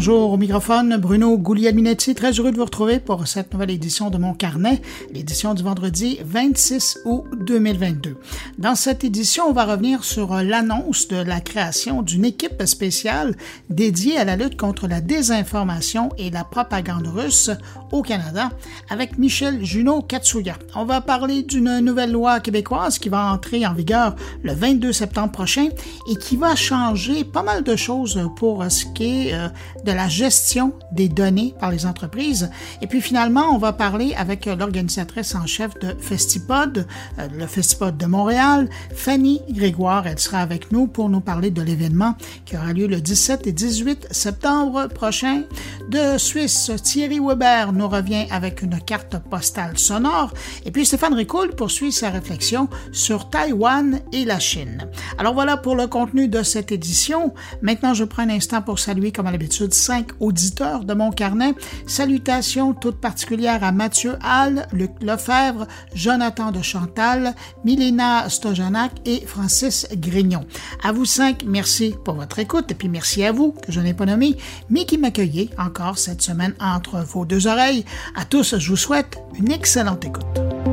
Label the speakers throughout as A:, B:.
A: Bonjour au microphone, Bruno Guglielminetti, très heureux de vous retrouver pour cette nouvelle édition de mon carnet, l'édition du vendredi 26 août 2022. Dans cette édition, on va revenir sur l'annonce de la création d'une équipe spéciale dédiée à la lutte contre la désinformation et la propagande russe au Canada avec Michel Junot Katsuya. On va parler d'une nouvelle loi québécoise qui va entrer en vigueur le 22 septembre prochain et qui va changer pas mal de choses pour ce qui est euh, de la gestion des données par les entreprises. Et puis finalement, on va parler avec l'organisatrice en chef de Festipod, euh, le Festipod de Montréal, Fanny Grégoire. Elle sera avec nous pour nous parler de l'événement qui aura lieu le 17 et 18 septembre prochain. De Suisse, Thierry Weber nous revient avec une carte postale sonore. Et puis Stéphane Ricoul poursuit sa réflexion sur Taïwan et la Chine. Alors voilà pour le contenu de cette édition. Maintenant, je prends un instant pour saluer, comme à l'habitude, cinq auditeurs de mon carnet. Salutations toutes particulières à Mathieu Hall, Luc Lefebvre, Jonathan de Chantal, Milena Stojanak et Francis Grignon. À vous cinq, merci pour votre écoute et puis merci à vous, que je n'ai pas nommé, mais qui m'accueillez encore cette semaine entre vos deux oreilles. À tous, je vous souhaite une excellente écoute.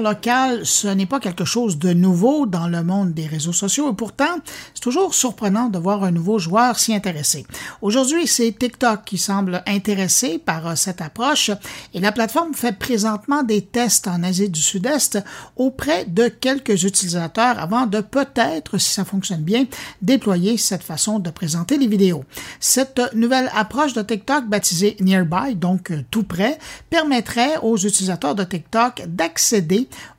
A: Local, ce n'est pas quelque chose de nouveau dans le monde des réseaux sociaux et pourtant, c'est toujours surprenant de voir un nouveau joueur s'y intéresser. Aujourd'hui, c'est TikTok qui semble intéressé par euh, cette approche et la plateforme fait présentement des tests en Asie du Sud-Est auprès de quelques utilisateurs avant de peut-être, si ça fonctionne bien, déployer cette façon de présenter les vidéos. Cette nouvelle approche de TikTok baptisée Nearby, donc euh, tout près, permettrait aux utilisateurs de TikTok d'accéder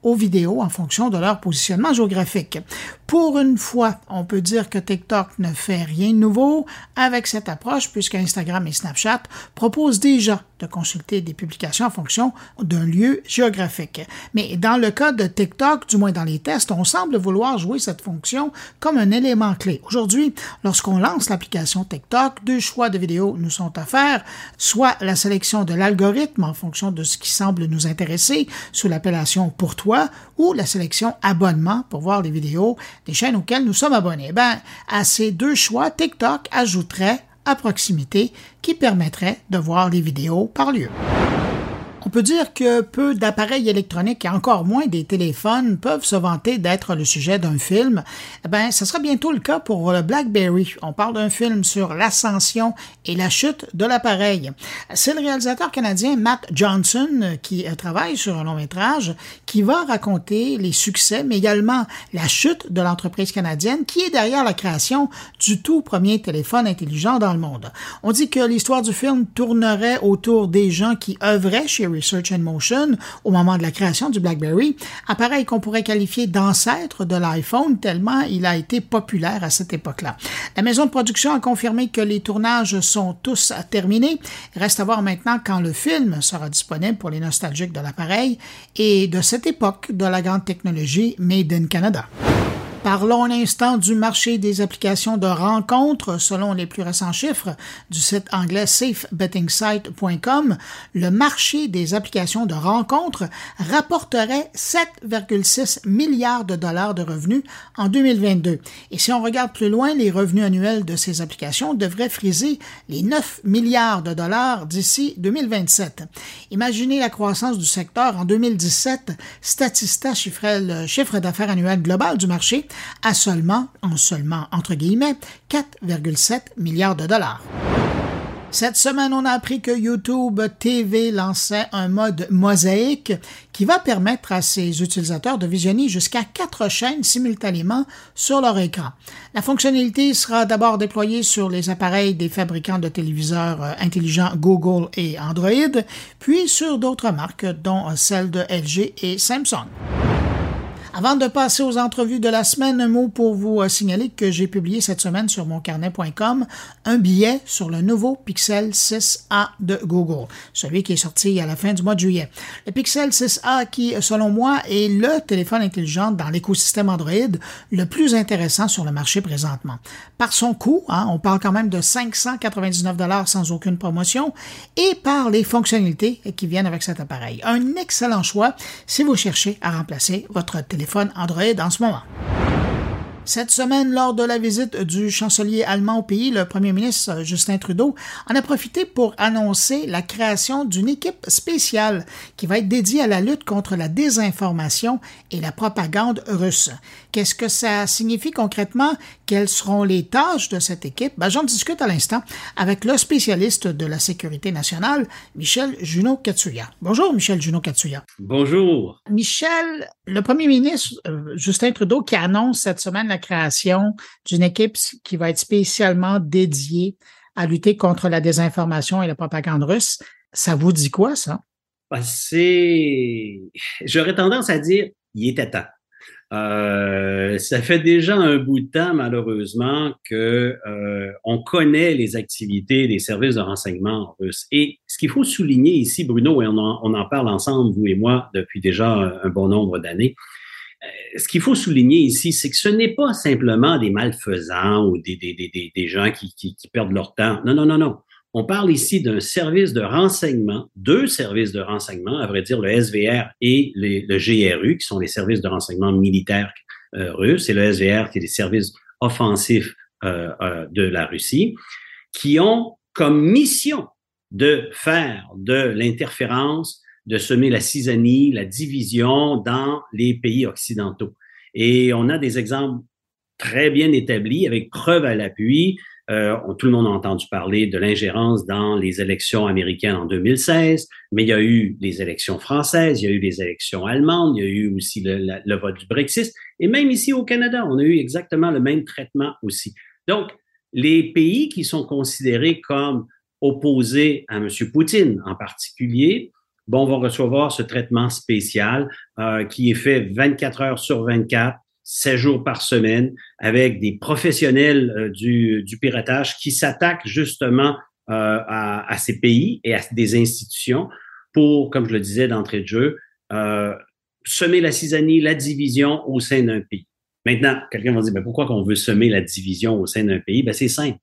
A: aux vidéos en fonction de leur positionnement géographique. Pour une fois, on peut dire que TikTok ne fait rien de nouveau avec cette approche puisque Instagram et Snapchat proposent déjà de consulter des publications en fonction d'un lieu géographique. Mais dans le cas de TikTok, du moins dans les tests, on semble vouloir jouer cette fonction comme un élément clé. Aujourd'hui, lorsqu'on lance l'application TikTok, deux choix de vidéos nous sont offerts, soit la sélection de l'algorithme en fonction de ce qui semble nous intéresser sous l'appellation pour toi ou la sélection abonnement pour voir les vidéos des chaînes auxquelles nous sommes abonnés. Ben, à ces deux choix, TikTok ajouterait à proximité qui permettrait de voir les vidéos par lieu. On peut dire que peu d'appareils électroniques et encore moins des téléphones peuvent se vanter d'être le sujet d'un film. Eh ben, ce sera bientôt le cas pour le BlackBerry. On parle d'un film sur l'ascension et la chute de l'appareil. C'est le réalisateur canadien Matt Johnson qui travaille sur un long métrage qui va raconter les succès, mais également la chute de l'entreprise canadienne qui est derrière la création du tout premier téléphone intelligent dans le monde. On dit que l'histoire du film tournerait autour des gens qui œuvraient chez Research and Motion au moment de la création du BlackBerry, appareil qu'on pourrait qualifier d'ancêtre de l'iPhone tellement il a été populaire à cette époque-là. La maison de production a confirmé que les tournages sont tous terminés. Reste à voir maintenant quand le film sera disponible pour les nostalgiques de l'appareil et de cette époque de la grande technologie Made in Canada. Parlons un instant du marché des applications de rencontres. Selon les plus récents chiffres du site anglais safebettingsite.com, le marché des applications de rencontres rapporterait 7,6 milliards de dollars de revenus en 2022. Et si on regarde plus loin, les revenus annuels de ces applications devraient friser les 9 milliards de dollars d'ici 2027. Imaginez la croissance du secteur en 2017. Statista chiffrait le chiffre d'affaires annuel global du marché à seulement, en seulement entre guillemets, 4,7 milliards de dollars. Cette semaine, on a appris que YouTube TV lançait un mode mosaïque qui va permettre à ses utilisateurs de visionner jusqu'à quatre chaînes simultanément sur leur écran. La fonctionnalité sera d'abord déployée sur les appareils des fabricants de téléviseurs euh, intelligents Google et Android, puis sur d'autres marques, dont celles de LG et Samsung. Avant de passer aux entrevues de la semaine, un mot pour vous euh, signaler que j'ai publié cette semaine sur moncarnet.com un billet sur le nouveau Pixel 6a de Google, celui qui est sorti à la fin du mois de juillet. Le Pixel 6a qui, selon moi, est le téléphone intelligent dans l'écosystème Android le plus intéressant sur le marché présentement. Par son coût, hein, on parle quand même de 599 dollars sans aucune promotion, et par les fonctionnalités qui viennent avec cet appareil. Un excellent choix si vous cherchez à remplacer votre téléphone Android en ce moment. Cette semaine, lors de la visite du chancelier allemand au pays, le premier ministre Justin Trudeau en a profité pour annoncer la création d'une équipe spéciale qui va être dédiée à la lutte contre la désinformation et la propagande russe. Qu'est-ce que ça signifie concrètement? Quelles seront les tâches de cette équipe? Ben, J'en discute à l'instant avec le spécialiste de la sécurité nationale, Michel Junot-Katsuya. Bonjour, Michel Junot-Katsuya.
B: Bonjour.
A: Michel, le premier ministre euh, Justin Trudeau qui annonce cette semaine la création d'une équipe qui va être spécialement dédiée à lutter contre la désinformation et la propagande russe. Ça vous dit quoi, ça?
B: Ben, c'est. J'aurais tendance à dire, il était temps. Euh, ça fait déjà un bout de temps, malheureusement, que euh, on connaît les activités des services de renseignement russes. Et ce qu'il faut souligner ici, Bruno, et on en, parle ensemble, vous et moi, depuis déjà un bon nombre d'années, euh, ce qu'il faut souligner ici, c'est que ce n'est pas simplement des malfaisants ou des, des, des, des gens qui, qui perdent leur temps. Non, non, non, non. On parle ici d'un service de renseignement, deux services de renseignement, à vrai dire le SVR et le GRU, qui sont les services de renseignement militaires euh, russes, et le SVR qui est les services offensifs euh, euh, de la Russie, qui ont comme mission de faire de l'interférence, de semer la cisanie, la division dans les pays occidentaux. Et on a des exemples très bien établis, avec preuve à l'appui, euh, tout le monde a entendu parler de l'ingérence dans les élections américaines en 2016, mais il y a eu les élections françaises, il y a eu les élections allemandes, il y a eu aussi le, vote du Brexit, et même ici au Canada, on a eu exactement le même traitement aussi. Donc, les pays qui sont considérés comme opposés à M. Poutine en particulier, bon, vont recevoir ce traitement spécial euh, qui est fait 24 heures sur 24 7 jours par semaine avec des professionnels euh, du, du, piratage qui s'attaquent justement euh, à, à, ces pays et à des institutions pour, comme je le disais d'entrée de jeu, euh, semer la cisanie, la division au sein d'un pays. Maintenant, quelqu'un va dire, ben pourquoi qu'on veut semer la division au sein d'un pays? Ben, c'est simple.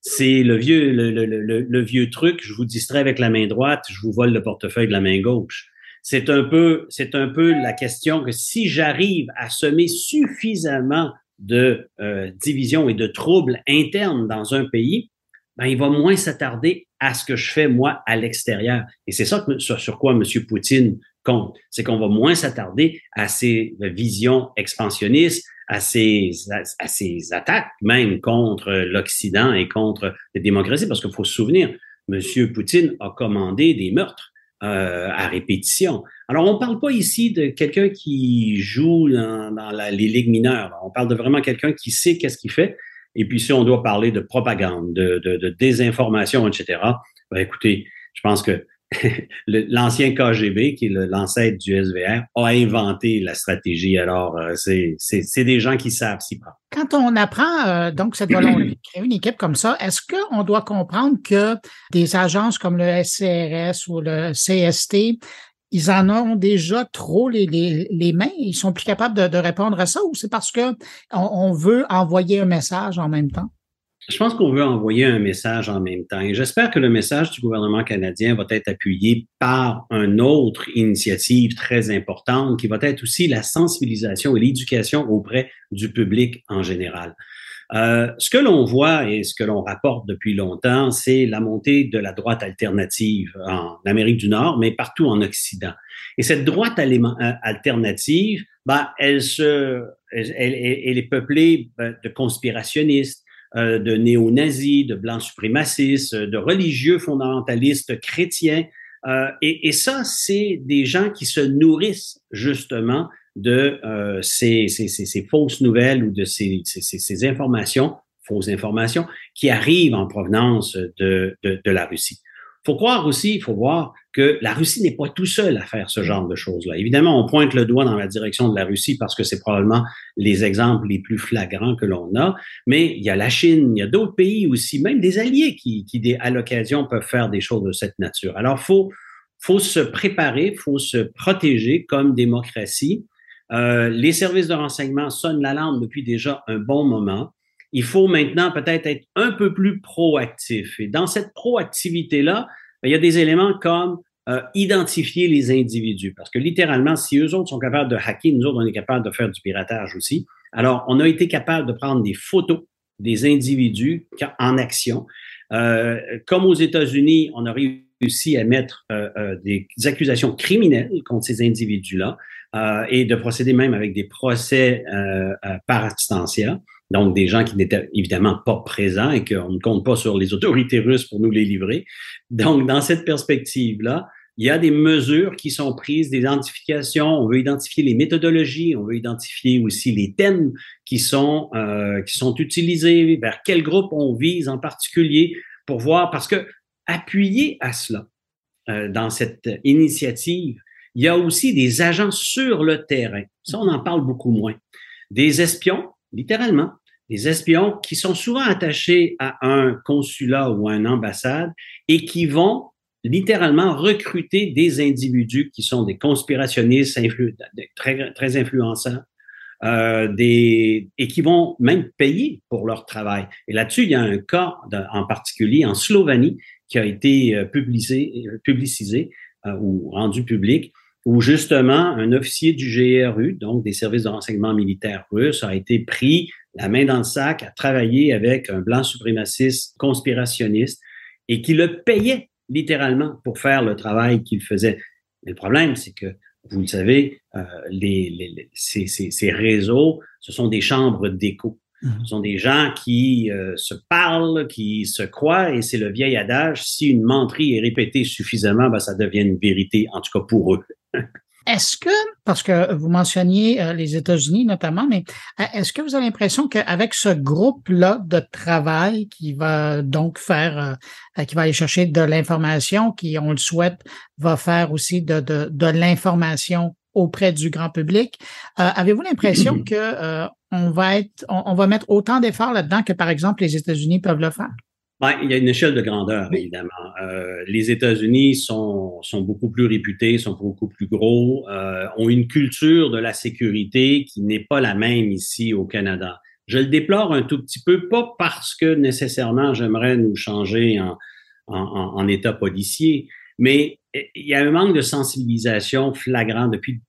B: C'est le vieux, le, le, le, le, vieux truc, je vous distrais avec la main droite, je vous vole le portefeuille de la main gauche c'est un peu, c'est un peu la question que si j'arrive à semer suffisamment de euh, divisions et de troubles internes dans un pays, ben, il va moins s'attarder à ce que je fais moi à l'extérieur. Et c'est ça sur, quoi M. Poutine compte, c'est qu'on va moins s'attarder à ces visions expansionnistes, à ces, à, ces attaques même contre l'Occident et contre les démocraties, parce qu'il faut se souvenir, M. Poutine a commandé des meurtres euh, à répétition. Alors, on ne parle pas ici de quelqu'un qui joue dans, les ligues mineures. On parle de vraiment quelqu'un qui sait qu'est-ce qu'il fait. Et puis, si on doit parler de propagande, de, de, de désinformation, etc., ben, écoutez, je pense que l'ancien KGB, qui est l'ancêtre du SVR, a inventé la stratégie. Alors, euh, c'est des gens qui savent s'y prendre.
A: Quand on apprend euh, donc cette volonté de créer une équipe comme ça, est-ce qu'on doit comprendre que des agences comme le SCRS ou le CST, ils en ont déjà trop les, les, les mains, ils sont plus capables de, de répondre à ça, ou c'est parce que on veut envoyer un message en même temps?
B: Je pense qu'on veut envoyer un message en même temps et j'espère que le message du gouvernement canadien va être appuyé par une autre initiative très importante qui va être aussi la sensibilisation et l'éducation auprès du public en général. Euh, ce que l'on voit et ce que l'on rapporte depuis longtemps, c'est la montée de la droite alternative en Amérique du Nord, mais partout en Occident. Et cette droite euh, alternative, ben, elle, se, elle, est peuplée ben, de conspirationnistes, euh, de néo-nazis, de blancs suprémacistes, euh, de religieux fondamentalistes chrétiens. Euh, et, et, ça, c'est des gens qui se nourrissent justement de euh, ces, ces, ces, fausses nouvelles ou de ces, ces, informations, fausses informations, qui arrivent en provenance de, de, de la Russie faut croire aussi, il faut voir que la Russie n'est pas tout seul à faire ce genre de choses-là. Évidemment, on pointe le doigt dans la direction de la Russie parce que c'est probablement les exemples les plus flagrants que l'on a, mais il y a la Chine, il y a d'autres pays aussi, même des alliés qui, qui à l'occasion, peuvent faire des choses de cette nature. Alors, faut faut se préparer, faut se protéger comme démocratie. Euh, les services de renseignement sonnent l'alarme depuis déjà un bon moment il faut maintenant peut-être être un peu plus proactif. Et dans cette proactivité-là, ben, il y a des éléments comme euh, identifier les individus. Parce que littéralement, si eux autres sont capables de hacker, nous autres, on est capable de faire du piratage aussi. Alors, on a été capable de prendre des photos des individus en action. Euh, comme aux États-Unis, on a réussi à mettre euh, des accusations criminelles contre ces individus-là et de procéder même avec des procès par assistentia. Donc, des gens qui n'étaient évidemment pas présents et qu'on ne compte pas sur les autorités russes pour nous les livrer. Donc, dans cette perspective-là, il y a des mesures qui sont prises, des identifications. On veut identifier les méthodologies, on veut identifier aussi les thèmes qui sont euh, qui sont utilisés, vers quel groupe on vise en particulier pour voir parce que appuyé à cela euh, dans cette initiative, il y a aussi des agents sur le terrain. Ça, on en parle beaucoup moins. Des espions, littéralement, des espions qui sont souvent attachés à un consulat ou à une ambassade et qui vont littéralement recruter des individus qui sont des conspirationnistes très, très euh, des, et qui vont même payer pour leur travail. Et là-dessus, il y a un cas en particulier en Slovénie qui a été euh, publicisé, publicisé euh, ou rendu public, où justement un officier du GRU, donc des services de renseignement militaire russe, a été pris la main dans le sac à travailler avec un blanc suprémaciste conspirationniste et qui le payait littéralement pour faire le travail qu'il faisait. Mais le problème, c'est que, vous le savez, euh, les, les, ces, ces, ces, réseaux, ce sont des chambres d'écho. Mm-hmm. Ce sont des gens qui euh, se parlent, qui se croient, et c'est le vieil adage, si une menterie est répétée suffisamment, ben, ça devient une vérité, en tout cas pour eux.
A: Est-ce que, parce que vous mentionniez euh, les États-Unis notamment, mais euh, est-ce que vous avez l'impression qu'avec ce groupe-là de travail qui va donc faire, euh, qui va aller chercher de l'information, qui, on le souhaite, va faire aussi de, de, de l'information auprès du grand public, avez-vous l'impression que on va être, on va mettre autant d'efforts là-dedans que, par exemple, les États-Unis peuvent le faire?
B: Ben, il y a une échelle de grandeur, évidemment. Euh, les États-Unis sont, sont beaucoup plus réputés, sont beaucoup plus gros, euh, ont une culture de la sécurité qui n'est pas la même ici au Canada. Je le déplore un tout petit peu, pas parce que nécessairement j'aimerais nous changer en, en, en, état policier, mais il y a un manque de sensibilisation flagrant depuis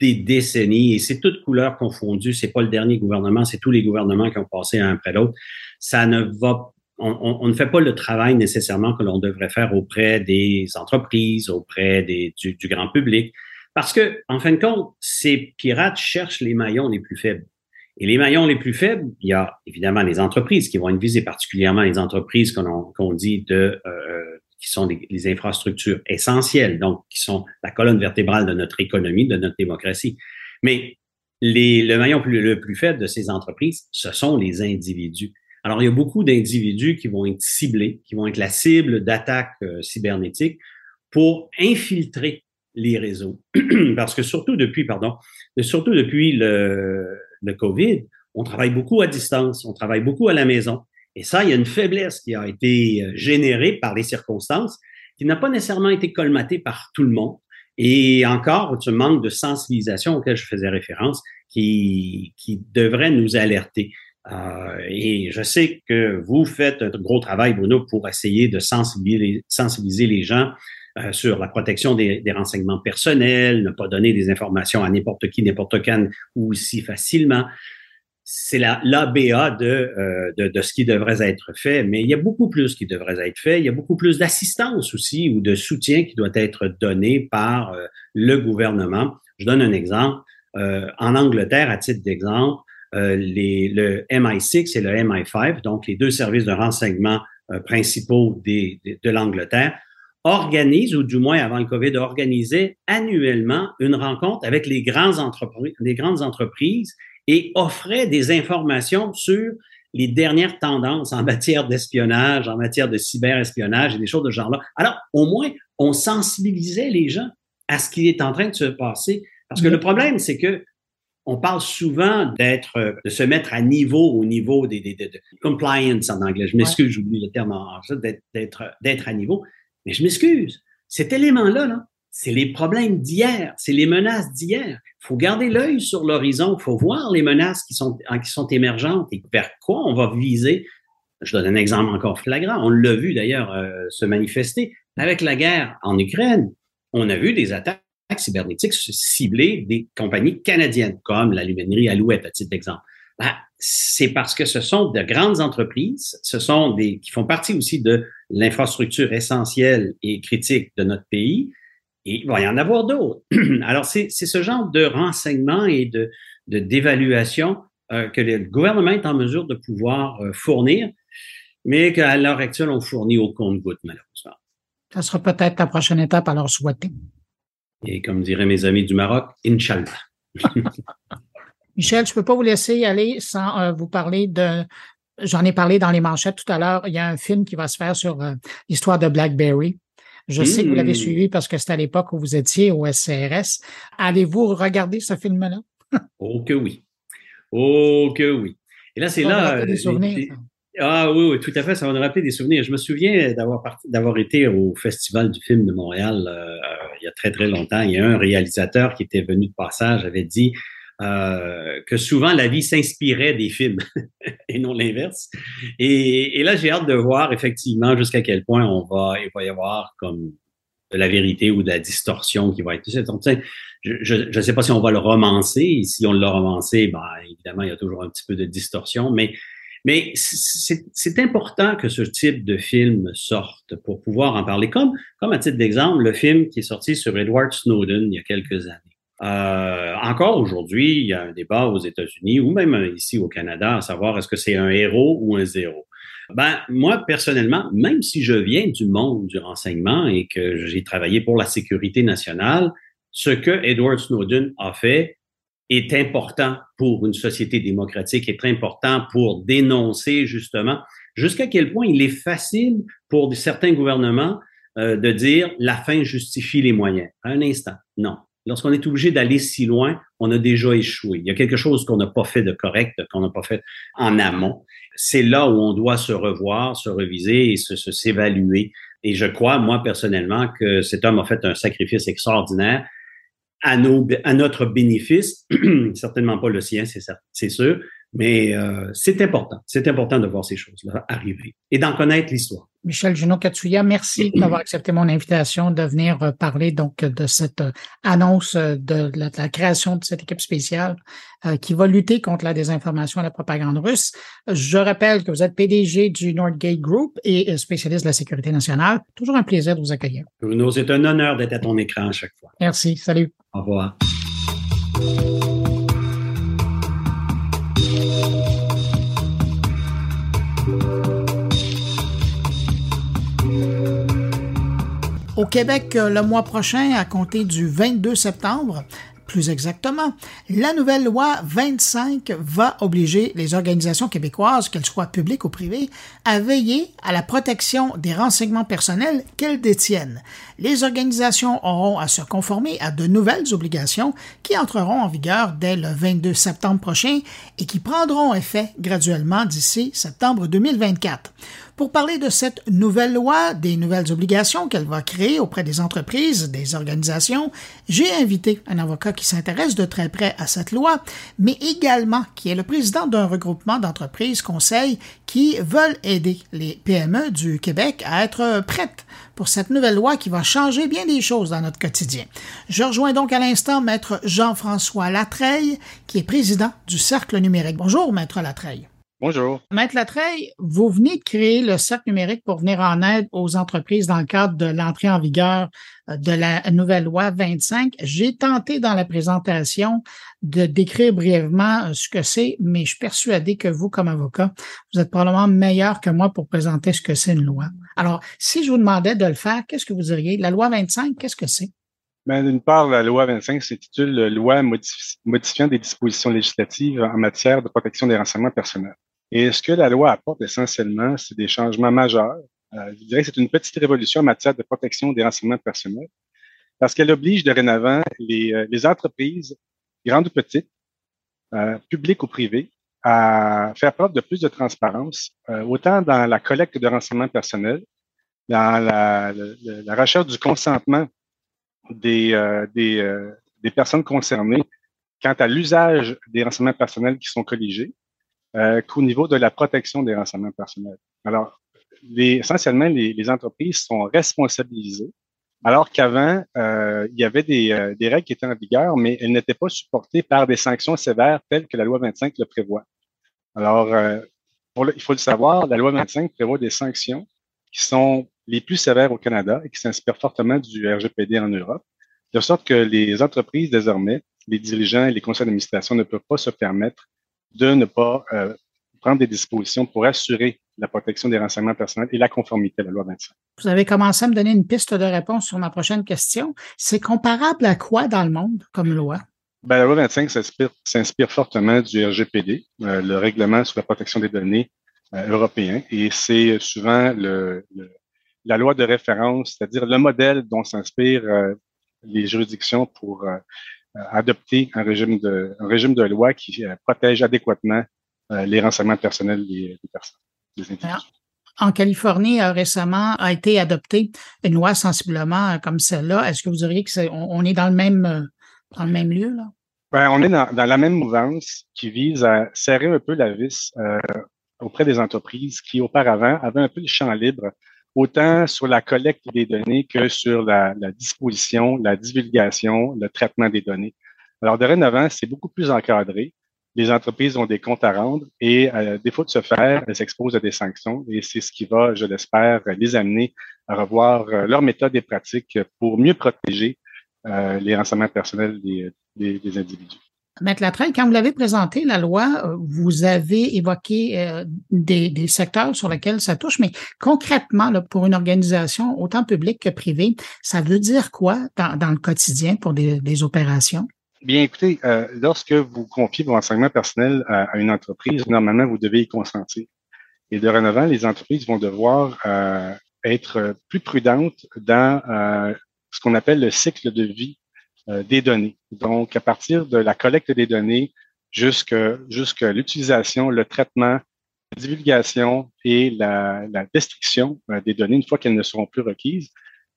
B: des décennies et c'est toutes couleurs confondues. C'est pas le dernier gouvernement, c'est tous les gouvernements qui ont passé un après l'autre. Ça ne va on, ne fait pas le travail nécessairement que l'on devrait faire auprès des entreprises, auprès des, du, grand public, parce que, en fin de compte, ces pirates cherchent les maillons les plus faibles. Et les maillons les plus faibles, il y a évidemment les entreprises qui vont être visées, particulièrement les entreprises qu'on dit euh, qui sont les infrastructures essentielles, donc qui sont la colonne vertébrale de notre économie, de notre démocratie. Mais les, le maillon plus, le plus faible de ces entreprises, ce sont les individus. Alors, il y a beaucoup d'individus qui vont être ciblés, qui vont être la cible d'attaques euh, cybernétiques pour infiltrer les réseaux. Parce que surtout depuis, pardon, surtout depuis le, COVID, on travaille beaucoup à distance, on travaille beaucoup à la maison. Et ça, il y a une faiblesse qui a été euh, générée par les circonstances, qui n'a pas nécessairement été colmatée par tout le monde. Et encore, ce manque de sensibilisation auquel je faisais référence, qui, qui devrait nous alerter. Euh, et je sais que vous faites un gros travail, Bruno, pour essayer de sensibiliser, les gens euh, sur la protection des, renseignements personnels, ne pas donner des informations à n'importe qui, n'importe quand ou aussi facilement. C'est l'ABA de, euh, de, de, ce qui devrait être fait, mais il y a beaucoup plus qui devrait être fait. Il y a beaucoup plus d'assistance aussi ou de soutien qui doit être donné par le gouvernement. Je donne un exemple. En Angleterre, à titre d'exemple, euh, les, le MI6 et le MI5, donc les deux services de renseignement euh, principaux des, de l'Angleterre, organisent, ou du moins avant le COVID, organisaient annuellement une rencontre avec les, grands entreprises, les grandes entreprises et offraient des informations sur les dernières tendances en matière d'espionnage, en matière de cyberespionnage et des choses de ce genre-là. Alors, au moins, on sensibilisait les gens à ce qui est en train de se passer. Parce que le problème, c'est que on parle souvent d'être, euh, de se mettre à niveau, au niveau des, des, de compliance en anglais. Je m'excuse, j'oublie le terme en anglais, d'être, d'être à niveau. Mais je m'excuse. Cet élément-là, là, c'est les problèmes d'hier, c'est les menaces d'hier. Il faut garder l'œil sur l'horizon, il faut voir les menaces qui sont, qui sont émergentes et vers quoi on va viser. Je donne un exemple encore flagrant. On l'a vu d'ailleurs euh, se manifester avec la guerre en Ukraine. on a vu des attaques cybernétiques cibler des compagnies canadiennes, comme la luminerie Alouette, à titre d'exemple. Ben, c'est parce que ce sont de grandes entreprises, ce sont des qui font partie aussi de l'infrastructure essentielle et critique de notre pays, et il va y en avoir d'autres. Alors, c'est ce genre de renseignements et de d'évaluation euh, que le gouvernement est en mesure de pouvoir euh, fournir, mais qu'à l'heure actuelle, on fournit au compte-goutte, malheureusement.
A: Ça sera peut-être la prochaine étape à leur souhaiter.
B: Et comme diraient mes amis du Maroc, Inch'Allah.
A: Michel, je ne peux pas vous laisser aller sans euh, vous parler de. J'en ai parlé dans les manchettes tout à l'heure. Il y a un film qui va se faire sur euh, l'histoire de BlackBerry. Je sais que vous l'avez hmm. suivi parce que c'était à l'époque où vous étiez au SCRS. Allez-vous regarder ce film-là?
B: oh que oui. Oh que oui. Et là, c'est là. Des souvenirs, ah oui, oui, tout à fait, ça va nous rappeler des souvenirs. Je me souviens d'avoir d'avoir été au Festival du film de Montréal euh, il y a très, très longtemps. Il y a un réalisateur qui était venu de passage, avait dit euh, que souvent la vie s'inspirait des films et non l'inverse. Et, là, j'ai hâte de voir effectivement jusqu'à quel point on va, il va y avoir comme de la vérité ou de la distorsion qui va être. Je ne sais pas si on va le romancer. si on l'a romancé, ben, évidemment, il y a toujours un petit peu de distorsion, mais mais c'est important que ce type de film sorte pour pouvoir en parler. Comme, comme à titre d'exemple, le film qui est sorti sur Edward Snowden il y a quelques années. Euh, encore aujourd'hui, il y a un débat aux États-Unis ou même ici au Canada à savoir est-ce que c'est un héros ou un zéro. Ben, moi, personnellement, même si je viens du monde du renseignement et que j'ai travaillé pour la sécurité nationale, ce que Edward Snowden a fait, est important pour une société démocratique, est important pour dénoncer justement jusqu'à quel point il est facile pour certains gouvernements euh, de dire la fin justifie les moyens. un instant, non. Lorsqu'on est obligé d'aller si loin, on a déjà échoué. Il y a quelque chose qu'on n'a pas fait de correct, qu'on n'a pas fait en amont. C'est là où on doit se revoir, se reviser et se s'évaluer. Et je crois, moi, personnellement, que cet homme a fait un sacrifice extraordinaire à, notre bénéfice, certainement pas le sien, c'est sûr, mais euh, c'est important. C'est important de voir ces choses-là arriver et d'en connaître l'histoire.
A: Michel Junot-Katsuya, merci d'avoir accepté mon invitation de venir euh, parler donc de cette euh, annonce de la, création de cette équipe spéciale qui va lutter contre la désinformation et la propagande russe. Je rappelle que vous êtes PDG du Nordgate Group et spécialiste de la sécurité nationale. Toujours un plaisir de vous accueillir.
B: Bruno, c'est un honneur d'être à ton écran à chaque fois.
A: Merci. Salut.
B: Au revoir.
A: Au Québec, euh, le mois prochain, à compter du 22 septembre, plus exactement, la nouvelle loi 25 va obliger les organisations québécoises, qu'elles soient publiques ou privées, à veiller à la protection des renseignements personnels qu'elles détiennent. Les organisations auront à se conformer à de nouvelles obligations qui entreront en vigueur dès le 22 septembre prochain et qui prendront effet graduellement d'ici septembre 2024. Pour parler de cette nouvelle loi, des nouvelles obligations qu'elle va créer auprès des entreprises, des organisations, j'ai invité un avocat qui s'intéresse de très près à cette loi, mais également qui est le président d'un regroupement d'entreprises conseils qui veulent aider les PME du Québec à être prêtes pour cette nouvelle loi qui va changer bien des choses dans notre quotidien. Je rejoins donc à l'instant Maître Jean-François Latreille, qui est président du Cercle numérique. Bonjour, Maître Latreille.
C: Bonjour.
A: Maître Latreille, vous venez de créer le cercle numérique pour venir en aide aux entreprises dans le cadre de l'entrée en vigueur euh, de la nouvelle loi 25. J'ai tenté dans la présentation de décrire brièvement euh, ce que c'est, mais je suis persuadé que vous, comme avocat, vous êtes probablement meilleur que moi pour présenter ce que c'est une loi. Alors, si je vous demandais de le faire, qu'est-ce que vous diriez? La loi 25, qu'est-ce que c'est?
C: Ben, d'une part, la loi 25 s'intitule Loi modifiant des dispositions législatives en matière de protection des renseignements personnels. Et ce que la loi apporte essentiellement, c'est des changements majeurs? Euh, je dirais que c'est une petite révolution en matière de protection des renseignements personnels parce qu'elle oblige dorénavant les, euh, les entreprises, grandes ou petites, euh, publiques ou privées, à faire preuve de plus de transparence, euh, autant dans la collecte de renseignements personnels, dans la, la, recherche du consentement des, euh, des, des personnes concernées quant à l'usage des renseignements personnels qui sont colligés, euh, qu'au niveau de la protection des renseignements personnels. Alors, essentiellement, les, entreprises sont responsabilisées Alors qu'avant, euh, il y avait des, euh, des, règles qui étaient en vigueur, mais elles n'étaient pas supportées par des sanctions sévères telles que la loi 25 le prévoit. Alors, il faut le savoir, la loi 25 prévoit des sanctions qui sont les plus sévères au Canada et qui s'inspirent fortement du RGPD en Europe, de sorte que les entreprises désormais, les dirigeants et les conseils d'administration ne peuvent pas se permettre de ne pas euh, prendre des dispositions pour assurer la protection des renseignements personnels et la conformité à la loi 25.
A: Vous avez commencé à me donner une piste de réponse sur ma prochaine question. C'est comparable à quoi dans le monde comme loi?
C: Ben, la loi 25 s'inspire fortement du RGPD, euh, le règlement sur la protection des données euh, européen, et c'est souvent le, la loi de référence, c'est-à-dire le modèle dont s'inspirent euh, les juridictions pour adopter un régime de, un régime de loi qui protège adéquatement les renseignements personnels des, des personnes.
A: En Californie, euh, récemment, a été adoptée une loi sensiblement euh, comme celle-là. Est-ce que vous diriez que est, on, est dans le même, euh, dans le même lieu, là?
C: Ben, on est dans, la même mouvance qui vise à serrer un peu la vis auprès des entreprises qui, auparavant, avaient un peu le champ libre, autant sur la collecte des données que sur la, disposition, la divulgation, le traitement des données. Alors, dorénavant, c'est beaucoup plus encadré les entreprises ont des comptes à rendre et, à euh, défaut de se faire, elles s'exposent à des sanctions et c'est ce qui va, je l'espère, les amener à revoir euh, leurs méthodes et pratiques pour mieux protéger euh, les renseignements personnels des individus.
A: Maître Latreille, quand vous l'avez présenté, la loi, vous avez évoqué des, des, secteurs sur lesquels ça touche, mais concrètement, pour une organisation, autant publique que privée, ça veut dire quoi dans, le quotidien pour des, opérations?
C: Bien, écoutez, euh, lorsque vous confiez vos renseignements personnels à, une entreprise, normalement, vous devez y consentir. Et de dorénavant, les entreprises vont devoir euh, être plus prudentes dans euh, ce qu'on appelle le cycle de vie des données. Donc, à partir de la collecte des données jusqu'à l'utilisation, le traitement, la divulgation et la, destruction des données une fois qu'elles ne seront plus requises,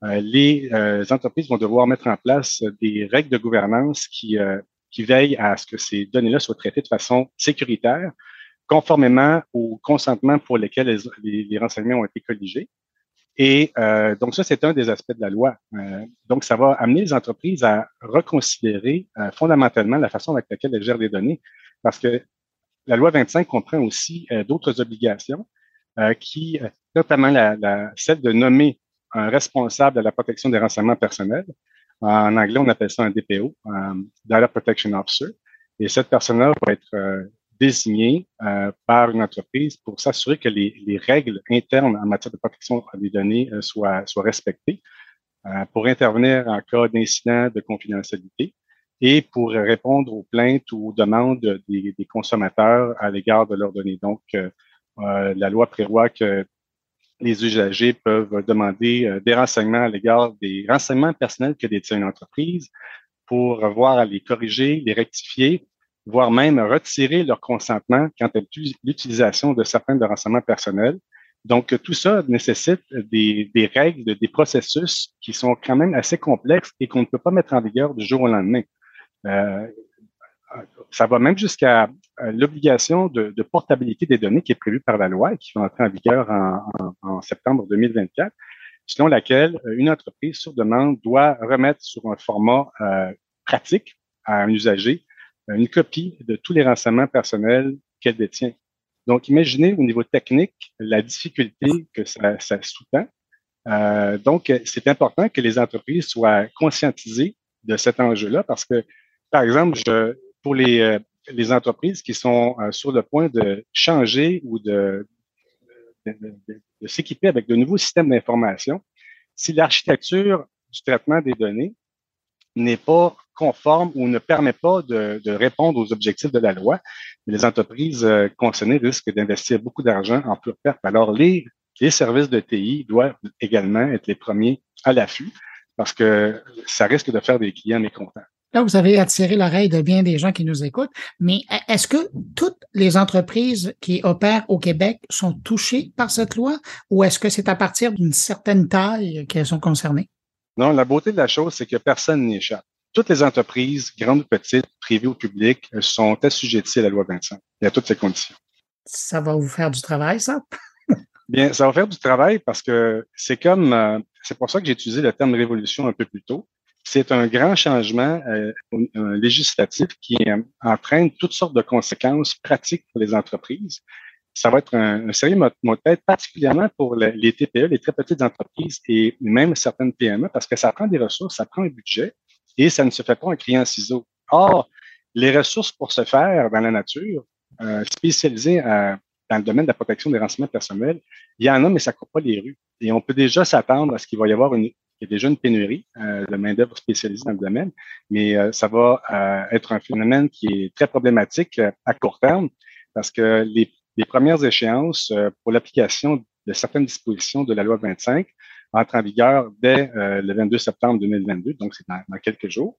C: euh, les euh, entreprises vont devoir mettre en place des règles de gouvernance qui, euh, veillent à ce que ces données-là soient traitées de façon sécuritaire, conformément au consentement pour lesquels les, renseignements ont été colligés. Et donc ça, c'est un des aspects de la loi. donc ça va amener les entreprises à reconsidérer fondamentalement la façon avec laquelle elles gèrent les données, parce que la loi 25 comprend aussi d'autres obligations qui, notamment la, la, celle de nommer un responsable de la protection des renseignements personnels. En anglais, on appelle ça un DPO, Data Protection Officer. Et cette personne-là va être euh, désignée euh, par une entreprise pour s'assurer que les, les, règles internes en matière de protection des données euh, soient, soient respectées, pour intervenir en cas d'incident de confidentialité et pour répondre aux plaintes ou aux demandes des, des consommateurs à l'égard de leurs données. Donc, la loi prévoit que les usagers peuvent demander euh, des renseignements à l'égard des renseignements personnels que détient une entreprise pour voir à les corriger, les rectifier, voire même retirer leur consentement quant à l'utilisation de certains de renseignements personnels. Donc, tout ça nécessite des, règles, des processus qui sont quand même assez complexes et qu'on ne peut pas mettre en vigueur du jour au lendemain. Euh, ça va même jusqu'à euh, l'obligation de, portabilité des données qui est prévue par la loi et qui va entrer en vigueur en, septembre 2024, selon laquelle euh, une entreprise sur demande doit remettre sur un format pratique à un usager une copie de tous les renseignements personnels qu'elle détient. Donc, imaginez au niveau technique la difficulté que ça, ça sous-tend. Euh, donc, c'est important que les entreprises soient conscientisées de cet enjeu-là parce que, par exemple, je, pour les, euh, les entreprises qui sont euh, sur le point de changer ou de, de, de, s'équiper avec de nouveaux systèmes d'information, si l'architecture du traitement des données n'est pas conforme ou ne permet pas de, de, répondre aux objectifs de la loi, les entreprises euh, concernées risquent d'investir beaucoup d'argent en pure perte. Alors, les, les services de TI doivent également être les premiers à l'affût parce que ça risque de faire des clients mécontents.
A: Là, vous avez attiré l'oreille de bien des gens qui nous écoutent, mais est-ce que toutes les entreprises qui opèrent au Québec sont touchées par cette loi ou est-ce que c'est à partir d'une certaine taille qu'elles sont concernées?
C: Non, la beauté de la chose, c'est que personne n'y échappe. Toutes les entreprises, grandes ou petites, privées ou publiques, sont assujetties à la loi 25 et à toutes ces conditions.
A: Ça va vous faire du travail, ça?
C: Bien, ça va faire du travail parce que c'est comme, euh, c'est pour ça que j'ai utilisé le terme révolution un peu plus tôt. C'est un grand changement euh, législatif qui entraîne toutes sortes de conséquences pratiques pour les entreprises. Ça va être un, un sérieux mot de tête, particulièrement pour les TPE, les très petites entreprises et même certaines PME, parce que ça prend des ressources, ça prend un budget et ça ne se fait pas en criant ciseaux. Or, les ressources pour se faire dans la nature, euh, spécialisées euh, dans le domaine de la protection des renseignements personnels, il y en a, mais ça ne court pas les rues. Et on peut déjà s'attendre à ce qu'il va y avoir une, il y a déjà une pénurie euh, de main-d'œuvre spécialisée dans le domaine, mais euh, ça va euh, être un phénomène qui est très problématique à court terme parce que les, les premières échéances pour l'application de certaines dispositions de la loi 25 entrent en vigueur dès le 22 septembre 2022, donc c'est dans, quelques jours.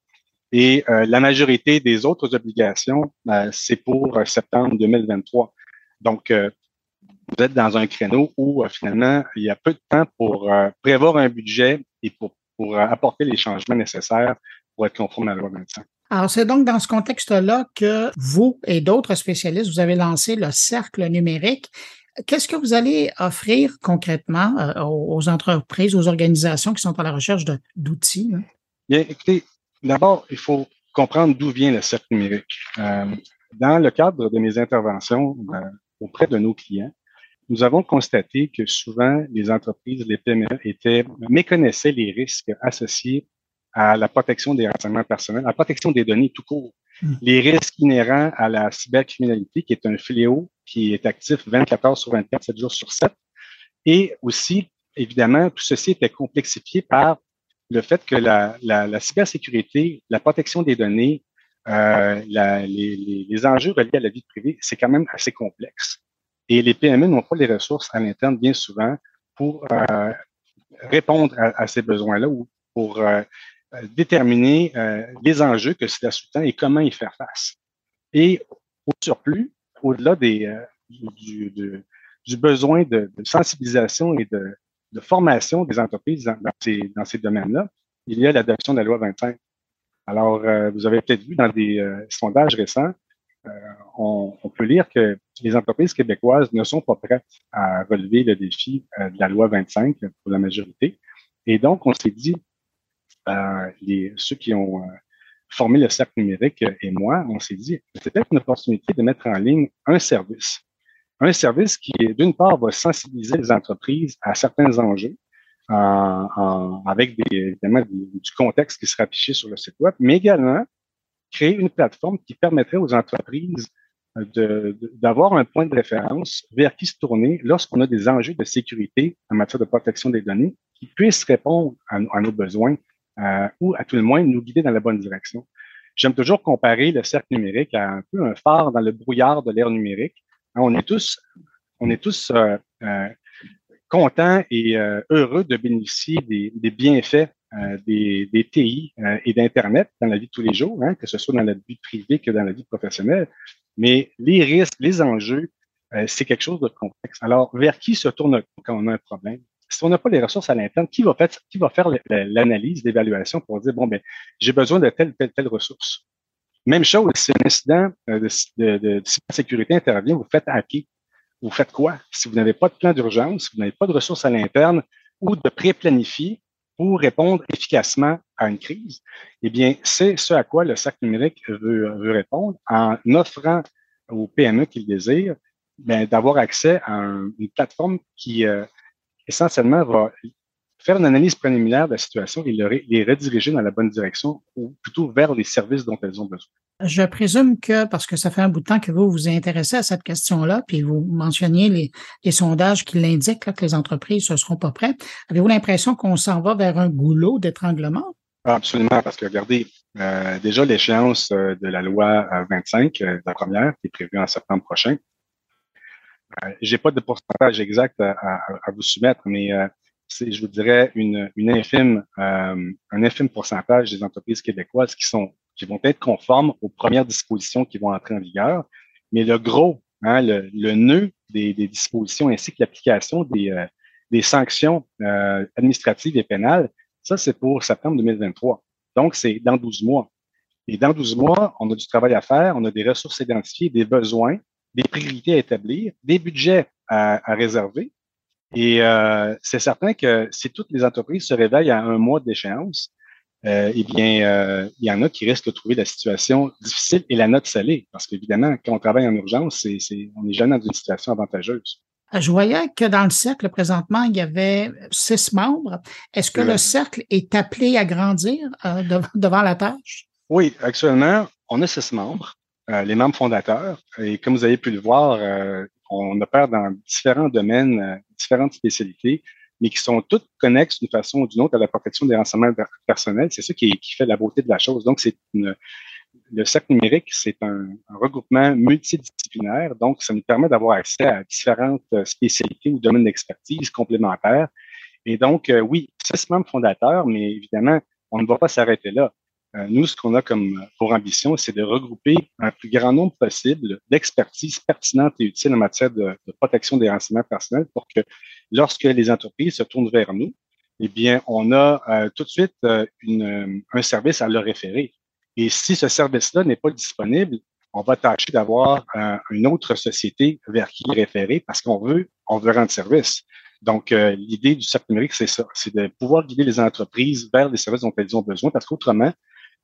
C: Et la majorité des autres obligations, c'est pour septembre 2023. Donc, vous êtes dans un créneau où finalement, il y a peu de temps pour prévoir un budget et pour, pour apporter les changements nécessaires pour être conforme à la loi 25.
A: Alors, c'est donc dans ce contexte-là que vous et d'autres spécialistes, vous avez lancé le cercle numérique. Qu'est-ce que vous allez offrir concrètement euh, aux entreprises, aux organisations qui sont à la recherche d'outils?
C: Bien, écoutez, d'abord, il faut comprendre d'où vient le cercle numérique. Euh, dans le cadre de mes interventions euh, auprès de nos clients, nous avons constaté que souvent les entreprises, les PME, étaient, méconnaissaient les risques associés à la protection des renseignements personnels, à la protection des données tout court. Hmm. Les risques inhérents à la cybercriminalité, qui est un fléau qui est actif 24 heures sur 24, 7 jours sur 7. Et aussi, évidemment, tout ceci était complexifié par le fait que la, cybersécurité, la protection des données, euh, les, enjeux reliés à la vie privée, c'est quand même assez complexe. Et les PME n'ont pas les ressources à l'interne bien souvent pour euh, répondre à, ces besoins-là ou pour euh, déterminer euh, les enjeux que cela sous-tend et comment y faire face. Et au surplus, au-delà des, du, besoin de, sensibilisation et de, formation des entreprises dans, ces, domaines-là, il y a l'adoption de la loi 25. Alors, vous avez peut-être vu dans des sondages récents, euh, on, peut lire que les entreprises québécoises ne sont pas prêtes à relever le défi euh, de la loi 25 pour la majorité. Et donc, on s'est dit, euh, les, ceux qui ont formé le cercle numérique et moi, on s'est dit, c'est peut-être une opportunité de mettre en ligne un service. Un service qui, d'une part, va sensibiliser les entreprises à certains enjeux, en, avec évidemment du contexte qui sera affiché sur le site web, mais également créer une plateforme qui permettrait aux entreprises euh, d'avoir un point de référence vers qui se tourner lorsqu'on a des enjeux de sécurité en matière de protection des données qui puissent répondre à, nos besoins euh, ou à tout le moins nous guider dans la bonne direction. J'aime toujours comparer le cercle numérique à un peu un phare dans le brouillard de l'ère numérique. Hein, on est tous, on est tous euh, euh contents et heureux de bénéficier des, des bienfaits euh, des, des, TI euh, et d'Internet dans la vie de tous les jours, hein, que ce soit dans la vie privée que dans la vie professionnelle. Mais les risques, les enjeux, euh, c'est quelque chose de complexe. Alors, vers qui se tourne quand on a un problème? Si on n'a pas les ressources à l'interne, qui va faire, l'analyse, l'évaluation pour dire, bon, ben, j'ai besoin de telle, telle, telle ressource? Même chose, si un incident de, de, de, sécurité intervient, vous faites hacker. Vous faites quoi? Si vous n'avez pas de plan d'urgence, si vous n'avez pas de ressources à l'interne ou de pré-planifier, pour répondre efficacement à une crise, eh bien, c'est ce à quoi le sac numérique veut, veut répondre en offrant aux PME qui le désirent ben, d'avoir accès à une plateforme qui euh, essentiellement va faire une analyse préliminaire de la situation et les rediriger dans la bonne direction ou plutôt vers les services dont elles ont besoin.
A: Je présume que, parce que ça fait un bout de temps que vous vous intéressez à cette question-là, puis vous mentionniez les, les sondages qui l'indiquent que les entreprises ne seront pas prêtes, avez-vous l'impression qu'on s'en va vers un goulot d'étranglement?
C: Absolument, parce que regardez, euh, déjà l'échéance euh, de la loi 25, euh, la première, qui est prévue en septembre prochain, j'ai pas de pourcentage exact à, à, vous soumettre, mais c'est, je vous dirais, une, une infime, un infime pourcentage des entreprises québécoises qui sont qui vont être conformes aux premières dispositions qui vont entrer en vigueur. Mais le gros, hein, le, le, nœud des, des, dispositions ainsi que l'application des, euh, des sanctions euh, administratives et pénales, ça, c'est pour septembre 2023. Donc, c'est dans 12 mois. Et dans 12 mois, on a du travail à faire, on a des ressources identifiées, des besoins, des priorités à établir, des budgets à, à réserver. Et euh, c'est certain que si toutes les entreprises se réveillent à un mois d'échéance, euh, eh bien, euh, il y en a qui risquent de trouver la situation difficile et la note salée. Parce qu'évidemment, quand on travaille en urgence, c'est, c'est, on n'est jamais dans une situation avantageuse.
A: Je voyais que dans le cercle, présentement, il y avait six membres. Est-ce que le cercle est appelé à grandir euh, devant la tâche?
C: Oui, actuellement, on a six membres, euh, les membres fondateurs. Et comme vous avez pu le voir, euh, on opère dans différents domaines, différentes spécialités mais qui sont toutes connexes d'une façon ou d'une autre à la protection des renseignements personnels. C'est ça qui, qui, fait la beauté de la chose. Donc, c'est le cercle numérique, c'est un, regroupement multidisciplinaire. Donc, ça nous permet d'avoir accès à différentes spécialités ou domaines d'expertise complémentaires. Et donc, euh, oui, c'est membres fondateur, mais évidemment, on ne va pas s'arrêter là. Euh, nous, ce qu'on a comme pour ambition, c'est de regrouper un plus grand nombre possible d'expertises pertinentes et utiles en matière de, protection des renseignements personnels pour que lorsque les entreprises se tournent vers nous, eh bien, on a euh, tout de suite euh, une, un service à leur référer. Et si ce service-là n'est pas disponible, on va tâcher d'avoir une autre société vers qui référer parce qu'on veut, on veut rendre service. Donc, l'idée du cercle numérique, c'est ça, c'est de pouvoir guider les entreprises vers les services dont elles ont besoin parce qu'autrement,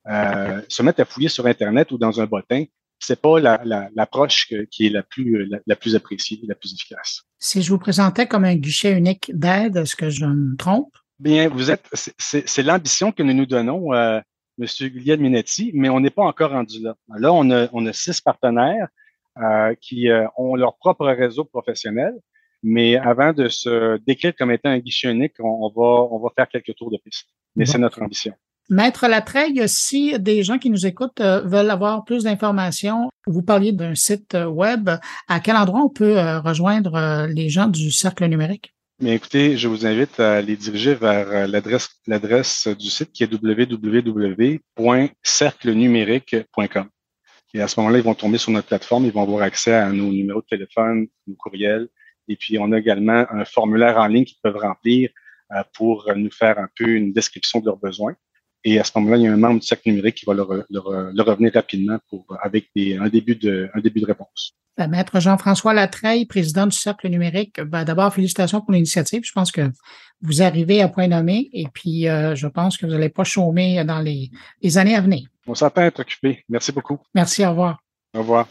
C: euh, se mettre à fouiller sur Internet ou dans un bottin, c'est pas l'approche la, qui est la plus, la, plus appréciée, la plus efficace.
A: Si je vous présentais comme un guichet unique d'aide, est-ce que je me trompe?
C: Bien, vous êtes, c'est l'ambition que nous nous donnons, euh, M. Guglielmo Minetti, mais on n'est pas encore rendu là. Là, on a, on a six partenaires euh, qui euh, ont leur propre réseau professionnel, mais avant de se décrire comme étant un guichet unique, on, va, on va faire quelques tours de piste. Mais c'est notre ambition.
A: Maître Latreille, si des gens qui nous écoutent euh, veulent avoir plus d'informations, vous parliez d'un site euh, web, à quel endroit on peut euh, rejoindre les gens du cercle numérique?
C: Écoutez, je vous invite à les diriger vers l'adresse, l'adresse du site qui est www.cerclenumérique.com. Et à ce moment-là, ils vont tomber sur notre plateforme, ils vont avoir accès à nos numéros de téléphone, nos courriels, et puis on a également un formulaire en ligne qu'ils peuvent remplir pour nous faire un peu une description de leurs besoins. Et à ce moment-là, il y a un membre du cercle numérique qui va leur, revenir rapidement pour, avec un, début de, un début de réponse.
A: Ben, Maître Jean-François Latreille, président du Cercle numérique, ben, d'abord, félicitations pour l'initiative. Je pense que vous arrivez à point nommé et puis euh, je pense que vous n'allez pas chômer dans les, les années à venir.
C: On s'attend à être occupé. Merci beaucoup.
A: Merci, au revoir.
C: Au revoir.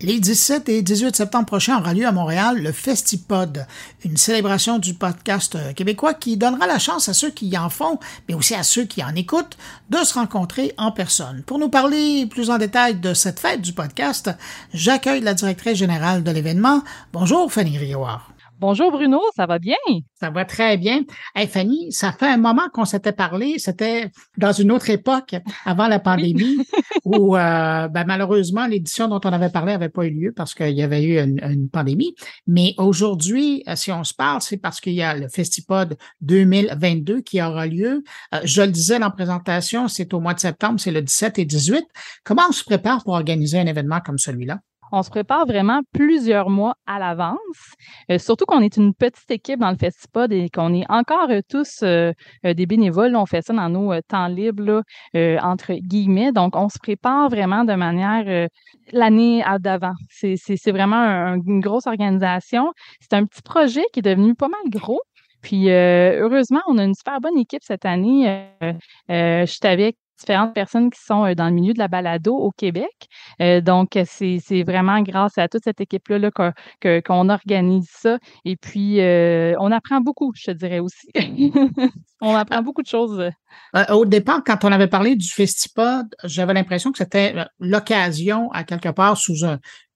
A: Les 17 et 18 septembre prochains aura lieu à Montréal le Festipod, une célébration du podcast québécois qui donnera la chance à ceux qui en font, mais aussi à ceux qui en écoutent, de se rencontrer en personne. Pour nous parler plus en détail de cette fête du podcast, j'accueille la directrice générale de l'événement. Bonjour Fanny Rioard.
D: Bonjour Bruno, ça va bien?
A: Ça va très bien. Hey Fanny, ça fait un moment qu'on s'était parlé. C'était dans une autre époque, avant la pandémie, où euh, ben, malheureusement l'édition dont on avait parlé n'avait pas eu lieu parce qu'il y avait eu une, pandémie. Mais aujourd'hui, euh, si on se parle, c'est parce qu'il y a le Festipod 2022 qui aura lieu. Euh, je le disais dans la présentation, c'est au mois de septembre, c'est le 17 et 18. Comment on se prépare pour organiser un événement comme celui-là?
D: On se prépare vraiment plusieurs mois à l'avance. Euh, surtout qu'on est une petite équipe dans le Festipod et qu'on est encore euh, tous euh, des bénévoles. On fait ça dans nos temps libres, entre guillemets. Donc, on se prépare vraiment de manière l'année d'avant. C'est vraiment une grosse organisation. C'est un petit projet qui est devenu pas mal gros. Puis heureusement, on a une super bonne équipe cette année. je suis avec différentes personnes qui sont dans le milieu de la balado au Québec. donc, c'est vraiment grâce à toute cette équipe-là qu'on organise ça. Et puis, on apprend beaucoup, je te dirais aussi. on apprend beaucoup de choses.
A: Au départ, quand on avait parlé du Festipod, j'avais l'impression que c'était l'occasion, à quelque part, sous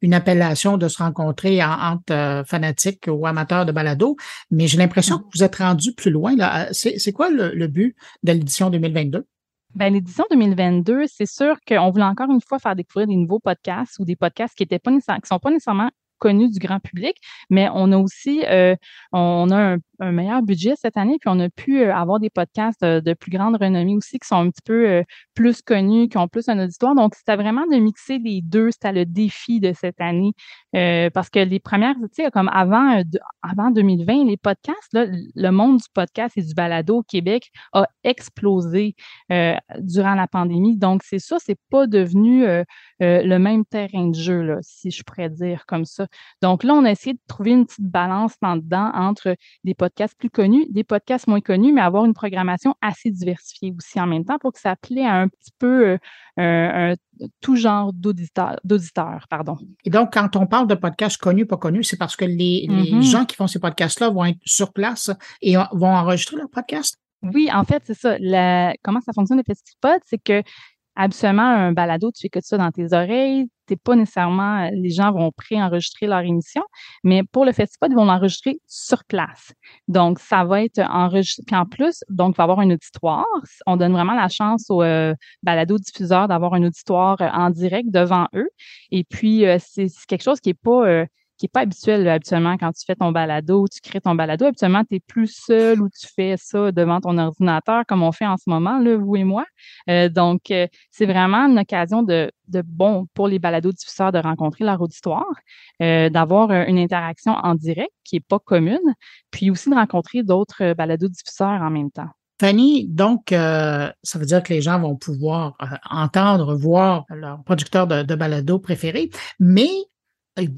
A: une appellation de se rencontrer entre fanatiques ou amateurs de balado. Mais j'ai l'impression que vous êtes rendu plus loin. C'est quoi le, le but de l'édition 2022?
D: Ben, l'édition 2022, c'est sûr qu'on voulait encore une fois faire découvrir des nouveaux podcasts ou des podcasts qui étaient pas qui sont pas nécessairement connus du grand public, mais on a aussi euh, on a un, meilleur budget cette année, puis on a pu euh, avoir des podcasts de, plus grande renommée aussi qui sont un petit peu euh, plus connus, qui ont plus un auditoire. Donc, c'était vraiment de mixer les deux. C'était le défi de cette année. Euh, parce que les premières, tu sais, comme avant, euh, avant 2020, les podcasts, là, le monde du podcast et du balado au Québec a explosé euh, durant la pandémie. Donc, c'est ça, c'est pas devenu le même terrain de jeu, là, si je pourrais dire comme ça. Donc là, on a essayé de trouver une petite balance là-dedans entre des podcasts plus connus, des podcasts moins connus, mais avoir une programmation assez diversifiée aussi en même temps pour que ça plaît à un petit peu euh, tout genre d'auditeurs. Pardon.
A: Et donc, quand on parle de podcasts connus, pas connus, c'est parce que les, mm-hmm. gens qui font ces podcasts-là vont être sur place et vont enregistrer leur podcast?
D: Oui, en fait, c'est ça. comment ça fonctionne, les festivals, c'est que Absolument, un balado, tu écoutes ça dans tes oreilles. T'es pas nécessairement, les gens vont pré-enregistrer leur émission, mais pour le festival, ils vont l'enregistrer sur place. Donc, ça va être enregistré. En plus, donc, il va avoir un auditoire. On donne vraiment la chance aux euh, balado-diffuseurs d'avoir un auditoire euh, en direct devant eux. Et puis, euh, c'est quelque chose qui est pas qui n'est pas habituel habituellement quand tu fais ton balado, tu crées ton balado. Habituellement, tu es plus seul ou tu fais ça devant ton ordinateur comme on fait en ce moment, là, vous et moi. Euh, donc, euh, c'est vraiment une occasion de, de, bon pour les balados diffuseurs de rencontrer leur auditoire, euh, d'avoir une interaction en direct qui n'est pas commune, puis aussi de rencontrer d'autres balados diffuseurs en même temps.
A: Fanny, donc, ça veut dire que les gens vont pouvoir entendre, voir leur producteur de, de balado préféré, mais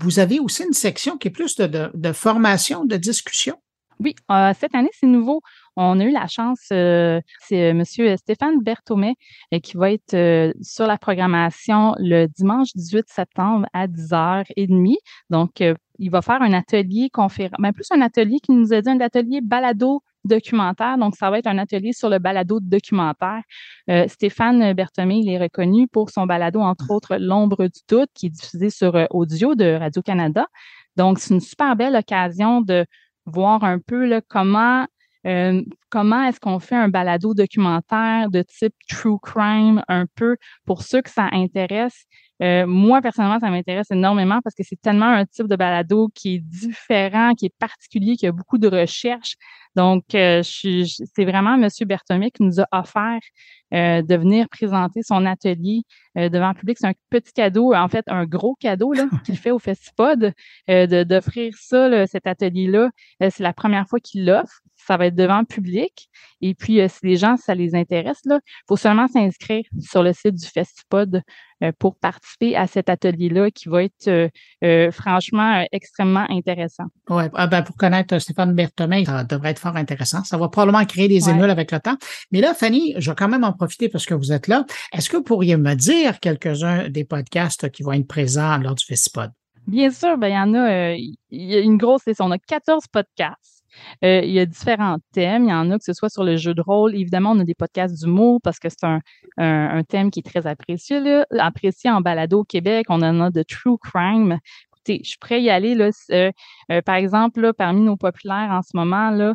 A: vous avez aussi une section qui est plus de, formation, de discussion?
D: Oui, euh, cette année, c'est nouveau. On a eu la chance, euh, c'est euh, M. Stéphane Berthomet qui va être sur la programmation le dimanche 18 septembre à 10h30. Donc, il va faire un atelier conférence, mais plus un atelier qui nous a dit un atelier balado documentaire. Donc, ça va être un atelier sur le balado documentaire. Euh, Stéphane Berthomé, il est reconnu pour son balado, entre autres, L'ombre du doute, qui est diffusé sur euh, audio de Radio-Canada. Donc, c'est une super belle occasion de voir un peu là, comment euh, comment est-ce qu'on fait un balado documentaire de type true crime un peu pour ceux que ça intéresse. Euh, moi, personnellement, ça m'intéresse énormément parce que c'est tellement un type de balado qui est différent, qui est particulier, qui a beaucoup de recherches. Donc, euh, c'est vraiment M. Berthomé qui nous a offert euh, de venir présenter son atelier devant le public. C'est un petit cadeau, en fait, un gros cadeau qu'il fait au Festipod, d'offrir ça, cet atelier-là. c'est la première fois qu'il l'offre ça va être devant le public. Et puis, euh, si les gens, ça les intéresse, il faut seulement s'inscrire sur le site du Festipod euh, pour participer à cet atelier-là qui va être euh, franchement extrêmement intéressant.
A: Oui, ah ben, pour connaître Stéphane Berthomet, ça devrait être fort intéressant. Ça va probablement créer des émules avec le temps. Mais là, Fanny, je vais quand même en profiter parce que vous êtes là. Est-ce que vous pourriez me dire quelques-uns des podcasts qui vont être présents lors du Festipod?
D: Bien sûr, ben, il y en a, il y a une grosse liste. On a 14 podcasts. Euh, il y a différents thèmes. Il y en a que ce soit sur le jeu de rôle. Évidemment, on a des podcasts d'humour parce que c'est un, un, thème qui est très apprécié, apprécié en balado au Québec. On en a de True Crime. Écoutez, je à y aller. Là, euh, euh, par exemple, parmi nos populaires en ce moment, là,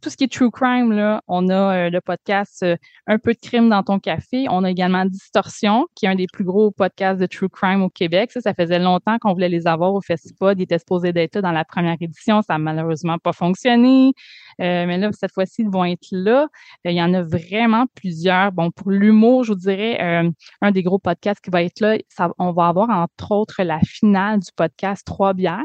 D: tout ce qui est true crime, là, on a euh, le podcast euh, Un peu de crime dans ton café. On a également Distorsion, qui est un des plus gros podcasts de true crime au Québec. Ça, ça faisait longtemps qu'on voulait les avoir au festival. Ils étaient supposés d'être dans la première édition. Ça n'a malheureusement pas fonctionné. Euh, mais là, cette fois-ci, ils vont être là. il y en a vraiment plusieurs. Bon, pour l'humour, je vous dirais, un des gros podcasts qui va être là, ça, on va avoir entre autres la finale du podcast Trois bières.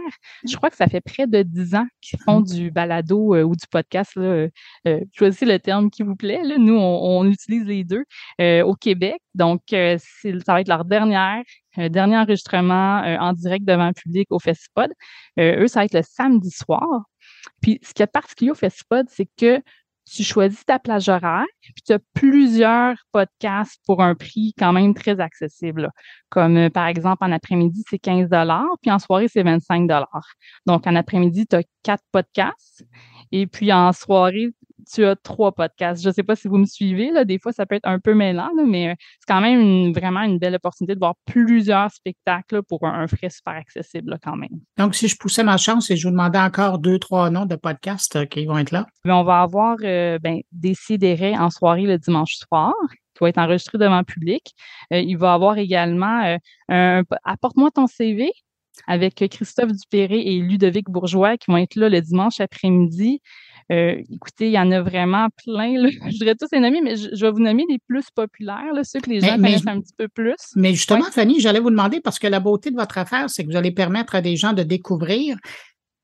D: Je crois que ça fait près de dix ans qu'ils font mmh. du balado ou du podcast euh, euh, choisissez le terme qui vous plaît. Nous, on, utilise les deux euh, au Québec. Donc, ça va être leur dernière dernier enregistrement en direct devant le public au Festipod. eux, ça va être le samedi soir. Puis, ce qui est particulier au Festipod, c'est que tu choisis ta plage horaire, puis tu as plusieurs podcasts pour un prix quand même très accessible. Comme par exemple, en après-midi, c'est 15 puis en soirée, c'est 25 Donc, en après-midi, tu as quatre podcasts. Et puis en soirée, tu as trois podcasts. Je ne sais pas si vous me suivez, là, des fois ça peut être un peu mêlant, mais euh, c'est quand même vraiment une belle opportunité de voir plusieurs spectacles pour un, frais super accessible quand même.
A: Donc, si je poussais ma chance et je vous demandais encore deux, trois noms de podcasts euh, qui vont être là.
D: on va avoir euh, ben, des sidérés en soirée le dimanche soir qui va être enregistré devant le public. il va avoir également un Apporte-moi ton CV avec Christophe Dupéré et Ludovic Bourgeois qui vont être là le dimanche après-midi. écoutez, il y en a vraiment plein. Je voudrais tous les nommer, mais je, vais vous nommer les plus populaires, ceux que les gens connaissent un petit peu plus.
A: Mais justement, Fanny, j'allais vous demander, parce que la beauté de votre affaire, c'est que vous allez permettre à des gens de découvrir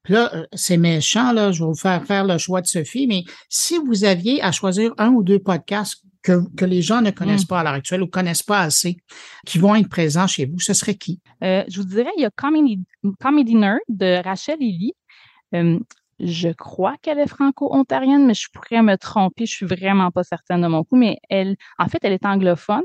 A: là, euh, c'est méchant, là, je vais vous faire faire le choix de Sophie, mais si vous aviez à choisir un ou deux podcasts que, que les gens ne connaissent mm. pas à l'heure actuelle ou connaissent pas assez, qui vont être présents chez vous, ce serait qui?
D: Euh, je vous dirais, il y a Comedy, Comedy Nerd de Rachel Lilly. Euh, je crois qu'elle est franco-ontarienne, mais je pourrais me tromper. Je suis vraiment pas certaine de mon coup, mais elle, en fait, elle est anglophone.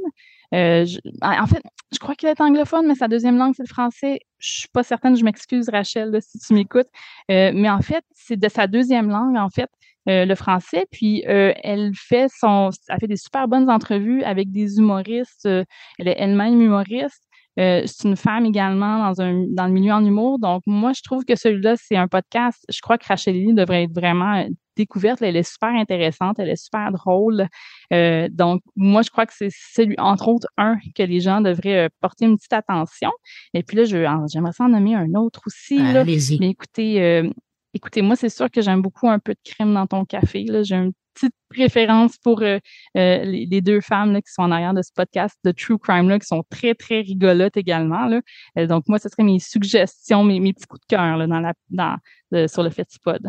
D: Euh, en fait, je crois qu'elle est anglophone, mais sa deuxième langue, c'est le français. Je suis pas certaine, je m'excuse, Rachel, si tu m'écoutes. Euh, mais en fait, c'est de sa deuxième langue, en fait, euh, le français. Puis elle fait son, elle fait des super bonnes entrevues avec des humoristes. elle est elle-même humoriste. Euh, c'est une femme également dans, un, dans le milieu en humour. Donc, moi, je trouve que celui-là, c'est un podcast. Je crois que Rachel Lee devrait être vraiment euh, découverte. Elle est super intéressante, elle est super drôle. Euh, donc, moi, je crois que c'est celui, entre autres, un que les gens devraient porter une petite attention. Et puis là, j'aimerais en nommer un autre aussi. Là. Mais écoutez, écoutez, moi, c'est sûr que j'aime beaucoup un peu de crème dans ton café. J'ai un petite préférence pour euh, euh, les, deux femmes qui sont en arrière de ce podcast de True Crime, là, qui sont très, très rigolotes également. Là. Euh, donc, moi, ce serait mes suggestions, mes, mes petits coups de cœur dans la, dans, sur le Festipod.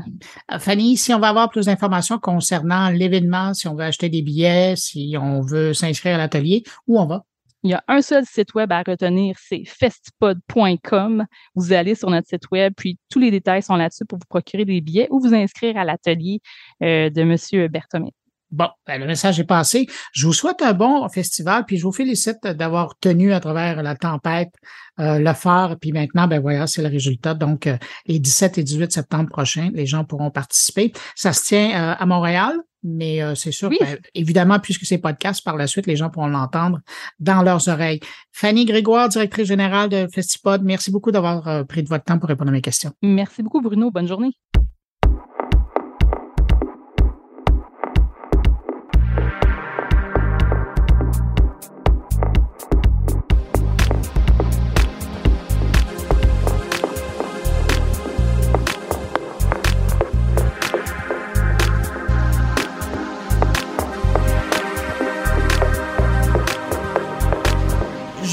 A: Fanny, si on va avoir plus d'informations concernant l'événement, si on veut acheter des billets, si on veut s'inscrire à l'atelier, où on va?
D: Il y a un seul site web à retenir, c'est festipod.com. Vous allez sur notre site web, puis tous les détails sont là-dessus pour vous procurer des billets ou vous inscrire à l'atelier euh, de M. Berthomé.
A: Bon, ben, le message est passé. Je vous souhaite un bon festival, puis je vous félicite d'avoir tenu à travers la tempête euh, le phare. Puis maintenant, ben voilà, c'est le résultat. Donc, euh, les 17 et 18 septembre prochains, les gens pourront participer. Ça se tient euh, à Montréal, mais c'est sûr, ben, évidemment, puisque c'est podcast, par la suite, les gens pourront l'entendre dans leurs oreilles. Fanny Grégoire, directrice générale de Festipod, merci beaucoup d'avoir pris de votre temps pour répondre à mes questions.
D: Merci beaucoup, Bruno. Bonne journée.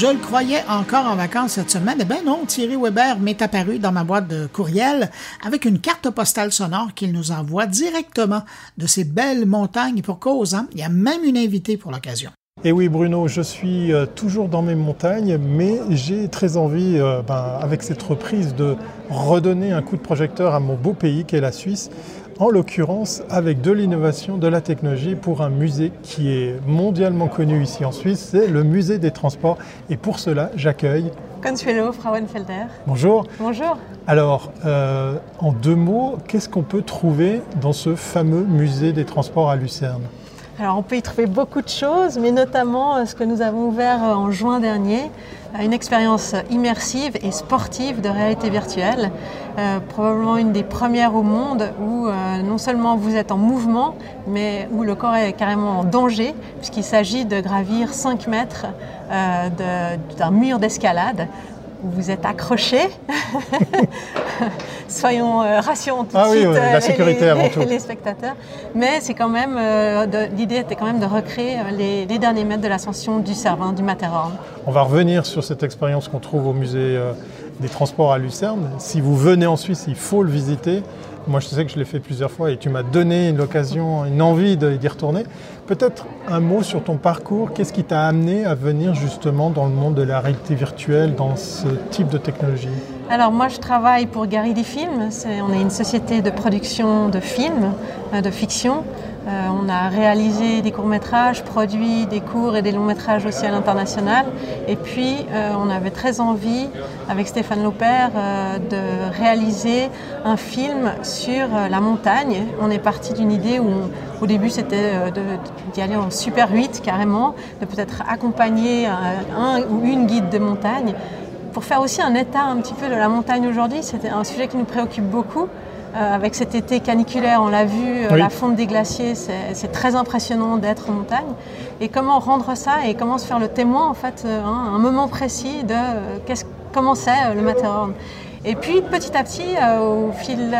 A: Je le croyais encore en vacances cette semaine. Eh bien non, Thierry Weber m'est apparu dans ma boîte de courriel avec une carte postale sonore qu'il nous envoie directement de ces belles montagnes pour cause. Hein. Il y a même une invitée pour l'occasion.
E: Et eh oui Bruno, je suis euh, toujours dans mes montagnes, mais j'ai très envie, euh, ben, avec cette reprise, de redonner un coup de projecteur à mon beau pays qu'est la Suisse en l'occurrence avec de l'innovation, de la technologie pour un musée qui est mondialement connu ici en Suisse, c'est le musée des transports. Et pour cela, j'accueille
F: Consuelo Frauenfelder.
E: Bonjour.
F: Bonjour.
E: Alors, euh, en deux mots, qu'est-ce qu'on peut trouver dans ce fameux musée des transports à Lucerne?
F: Alors on peut y trouver beaucoup de choses, mais notamment euh, ce que nous avons ouvert euh, en juin dernier, euh, une expérience immersive et sportive de réalité virtuelle, probablement une des premières au monde où non seulement vous êtes en mouvement, mais où le corps est carrément en danger, puisqu'il s'agit de gravir 5 mètres d'un mur d'escalade vous êtes accroché. Soyons euh, rassurons tout
E: ah
F: de suite
E: la euh, sécurité
F: les,
E: avant tout.
F: les, spectateurs. Mais c'est quand même euh, l'idée était quand même de recréer les, derniers mètres de l'ascension du Cervin, du Matterhorn.
E: On va revenir sur cette expérience qu'on trouve au musée des Transports à Lucerne. Si vous venez en Suisse, il faut le visiter. Moi, je sais que je l'ai fait plusieurs fois et tu m'as donné une occasion, une envie d'y retourner. Peut-être un mot sur ton parcours. Qu'est-ce qui t'a amené à venir justement dans le monde de la réalité virtuelle, dans ce type de technologie?
F: Alors, moi, je travaille pour Garidi Film. on est une société de production de films, euh, de fiction. Euh, on a réalisé des courts-métrages, produit des courts et des longs-métrages aussi à l'international. Et puis, euh, on avait très envie, avec Stéphane Lauper, euh, de réaliser un film sur la montagne. On est parti d'une idée où, au début, c'était d'y aller en Super 8 carrément, de peut-être accompagner un ou une guide de montagne. Pour faire aussi un état un petit peu de la montagne aujourd'hui, c'était un sujet qui nous préoccupe beaucoup. Euh, avec cet été caniculaire, on l'a vu, euh, la fonte des glaciers, c'est très impressionnant d'être en montagne. Et comment rendre ça et comment se faire le témoin, en fait, euh, hein, un moment précis de comment c'est le Matterhorn. Et puis petit à petit, au, fil,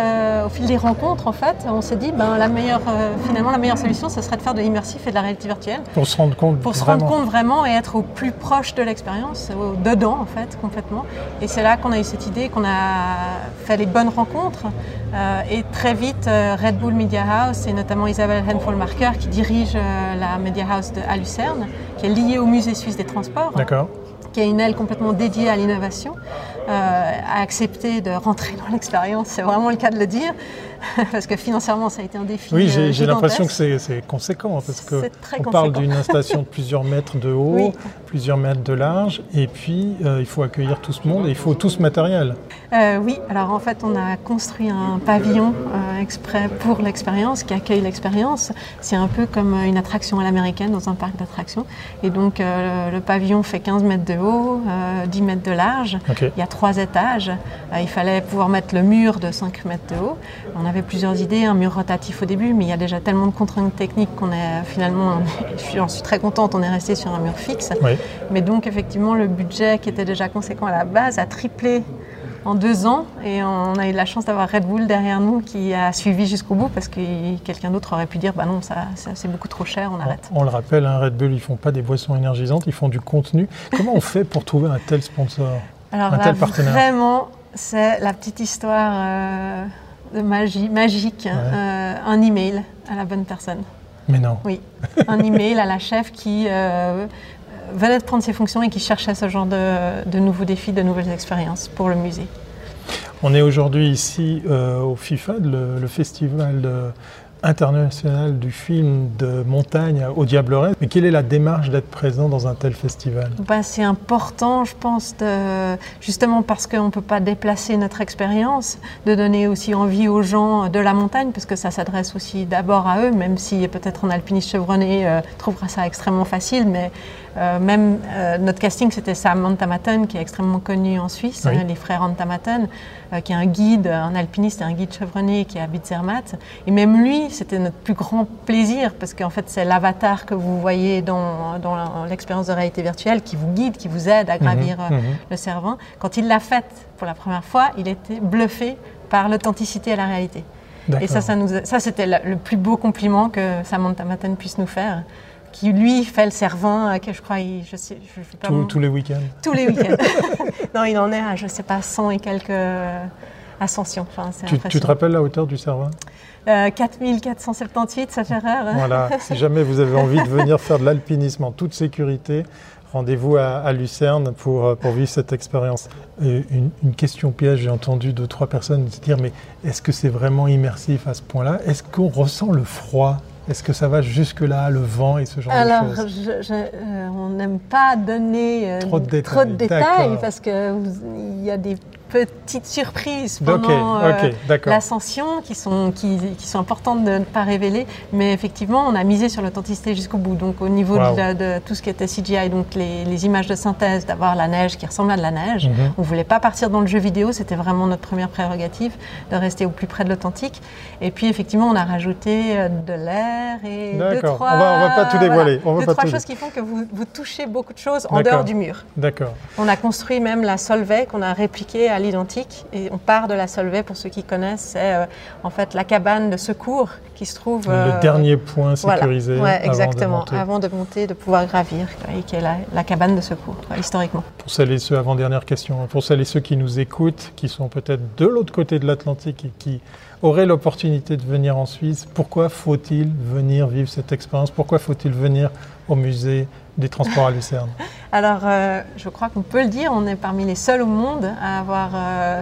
F: au fil des rencontres, en fait, on s'est dit, ben, la meilleure, finalement, la meilleure solution, ce serait de faire de l'immersif et de la réalité virtuelle.
E: Pour se rendre compte
F: Pour se rendre compte vraiment et être au plus proche de l'expérience, dedans, en fait, complètement. Et c'est là qu'on a eu cette idée, qu'on a fait les bonnes rencontres. et très vite, Red Bull Media House et notamment Isabelle Henfol-Marker qui dirige la Media House de, à Lucerne, qui est liée au Musée suisse des transports.
E: D'accord
F: qui a une aile complètement dédiée à l'innovation, euh, a accepté de rentrer dans l'expérience, c'est vraiment le cas de le dire, parce que financièrement ça a été un défi.
E: Oui, j'ai euh, l'impression que c'est conséquent, parce que on parle d'une installation de plusieurs mètres de haut, plusieurs mètres de large, et puis euh, il faut accueillir tout ce monde et il faut tout ce matériel.
F: Euh, oui, alors en fait on a construit un pavillon exprès pour l'expérience, qui accueille l'expérience. C'est un peu comme une attraction à l'américaine dans un parc d'attractions. Et donc le pavillon fait 15 mètres de haut, 10 mètres de large. Il y a trois étages. il fallait pouvoir mettre le mur de 5 mètres de haut. On avait plusieurs idées, un mur rotatif au début, mais il y a déjà tellement de contraintes techniques qu'on est finalement, j'en suis très contente, on est resté sur un mur fixe. Mais donc effectivement, le budget qui était déjà conséquent à la base a triplé en deux ans et on a eu la chance d'avoir Red Bull derrière nous qui a suivi jusqu'au bout parce que quelqu'un d'autre aurait pu dire bah non ça, c'est beaucoup trop cher on arrête.
E: On, le rappelle hein, Red Bull ils font pas des boissons énergisantes ils font du contenu. Comment on fait pour trouver un tel sponsor
F: Alors
E: un
F: tel partenaire? Vraiment c'est la petite histoire euh, de magie, magique, euh, un email à la bonne personne.
E: Mais non.
F: Oui, un email à la chef qui euh, venait de prendre ses fonctions et qui cherchait ce genre de, nouveaux défis, de nouvelles expériences pour le musée.
E: On est aujourd'hui ici euh, au FIFA, le, le festival de international du film de montagne au Diableret. Mais quelle est la démarche d'être présent dans un tel festival?
F: Bah, C'est important, je pense, de, justement parce qu'on ne peut pas déplacer notre expérience, de donner aussi envie aux gens de la montagne, parce que ça s'adresse aussi d'abord à eux, même si peut-être un alpiniste chevronné euh, trouvera ça extrêmement facile, mais euh, même euh, notre casting, c'était Sam Antamaton, qui est extrêmement connu en Suisse, hein, les frères Antamaton, qui est un guide, un alpiniste et un guide chevronné qui habite Zermatt. Et même lui, c'était notre plus grand plaisir parce qu'en fait, c'est l'avatar que vous voyez dans, dans l'expérience de réalité virtuelle qui vous guide, qui vous aide à gravir mhm, euh, mhm. le Cervin. Quand il l'a faite pour la première fois, il était bluffé par l'authenticité et la réalité. Et ça, ça, nous ça c'était le plus beau compliment que Samantha Matten puisse nous faire qui lui fait le Cervin, que je crois, je sais, je
E: pas tous les week-ends.
F: Tous les week-ends. non, il en est à, je sais pas, 100 et quelques ascensions. Enfin,
E: tu, tu, te rappelles la hauteur du Cervin
F: 4478, ça fait rare. Hein.
E: voilà, si jamais vous avez envie de venir faire de l'alpinisme en toute sécurité, rendez-vous à, Lucerne pour, euh, pour, vivre cette expérience. Une, une, question piège, j'ai entendu deux, trois personnes se dire, mais est-ce que c'est vraiment immersif à ce point-là? Est-ce qu'on ressent le froid? Est-ce que ça va jusque-là, le vent et ce genre de choses?
F: Alors, euh, on n'aime pas donner euh, trop de détails, trop de détails parce qu'il y a des petites surprises pendant euh, l'ascension qui sont, qui, qui, sont importantes de ne pas révéler. Mais effectivement, on a misé sur l'authenticité jusqu'au bout. Donc au niveau de, tout ce qui était CGI, donc les, images de synthèse, d'avoir la neige qui ressemble à de la neige. Mhm. On ne voulait pas partir dans le jeu vidéo, c'était vraiment notre première prérogative de rester au plus près de l'authentique. Et puis effectivement, on a rajouté euh, de l'air et deux, trois...
E: On va, va pas tout dévoiler.
F: On deux, trois choses qui font que vous, vous touchez beaucoup de choses en dehors du mur.
E: D'accord.
F: On a construit même la Solvay qu'on a répliquée à l'identique. Et on part de la Solvay, pour ceux qui connaissent, c'est euh, en fait la cabane de secours qui se trouve.
E: le euh, dernier point sécurisé.
F: Voilà. exactement, avant de, monter, de pouvoir gravir, et qui est la, cabane de secours, historiquement.
E: Pour celles et ceux, avant-dernière question, hein, pour celles et ceux qui nous écoutent, qui sont peut-être de l'autre côté de l'Atlantique et qui auraient l'opportunité de venir en Suisse, pourquoi faut-il venir vivre cette expérience? Pourquoi faut-il venir au musée des transports à Lucerne
F: Alors, euh, je crois qu'on peut le dire, on est parmi les seuls au monde à avoir euh,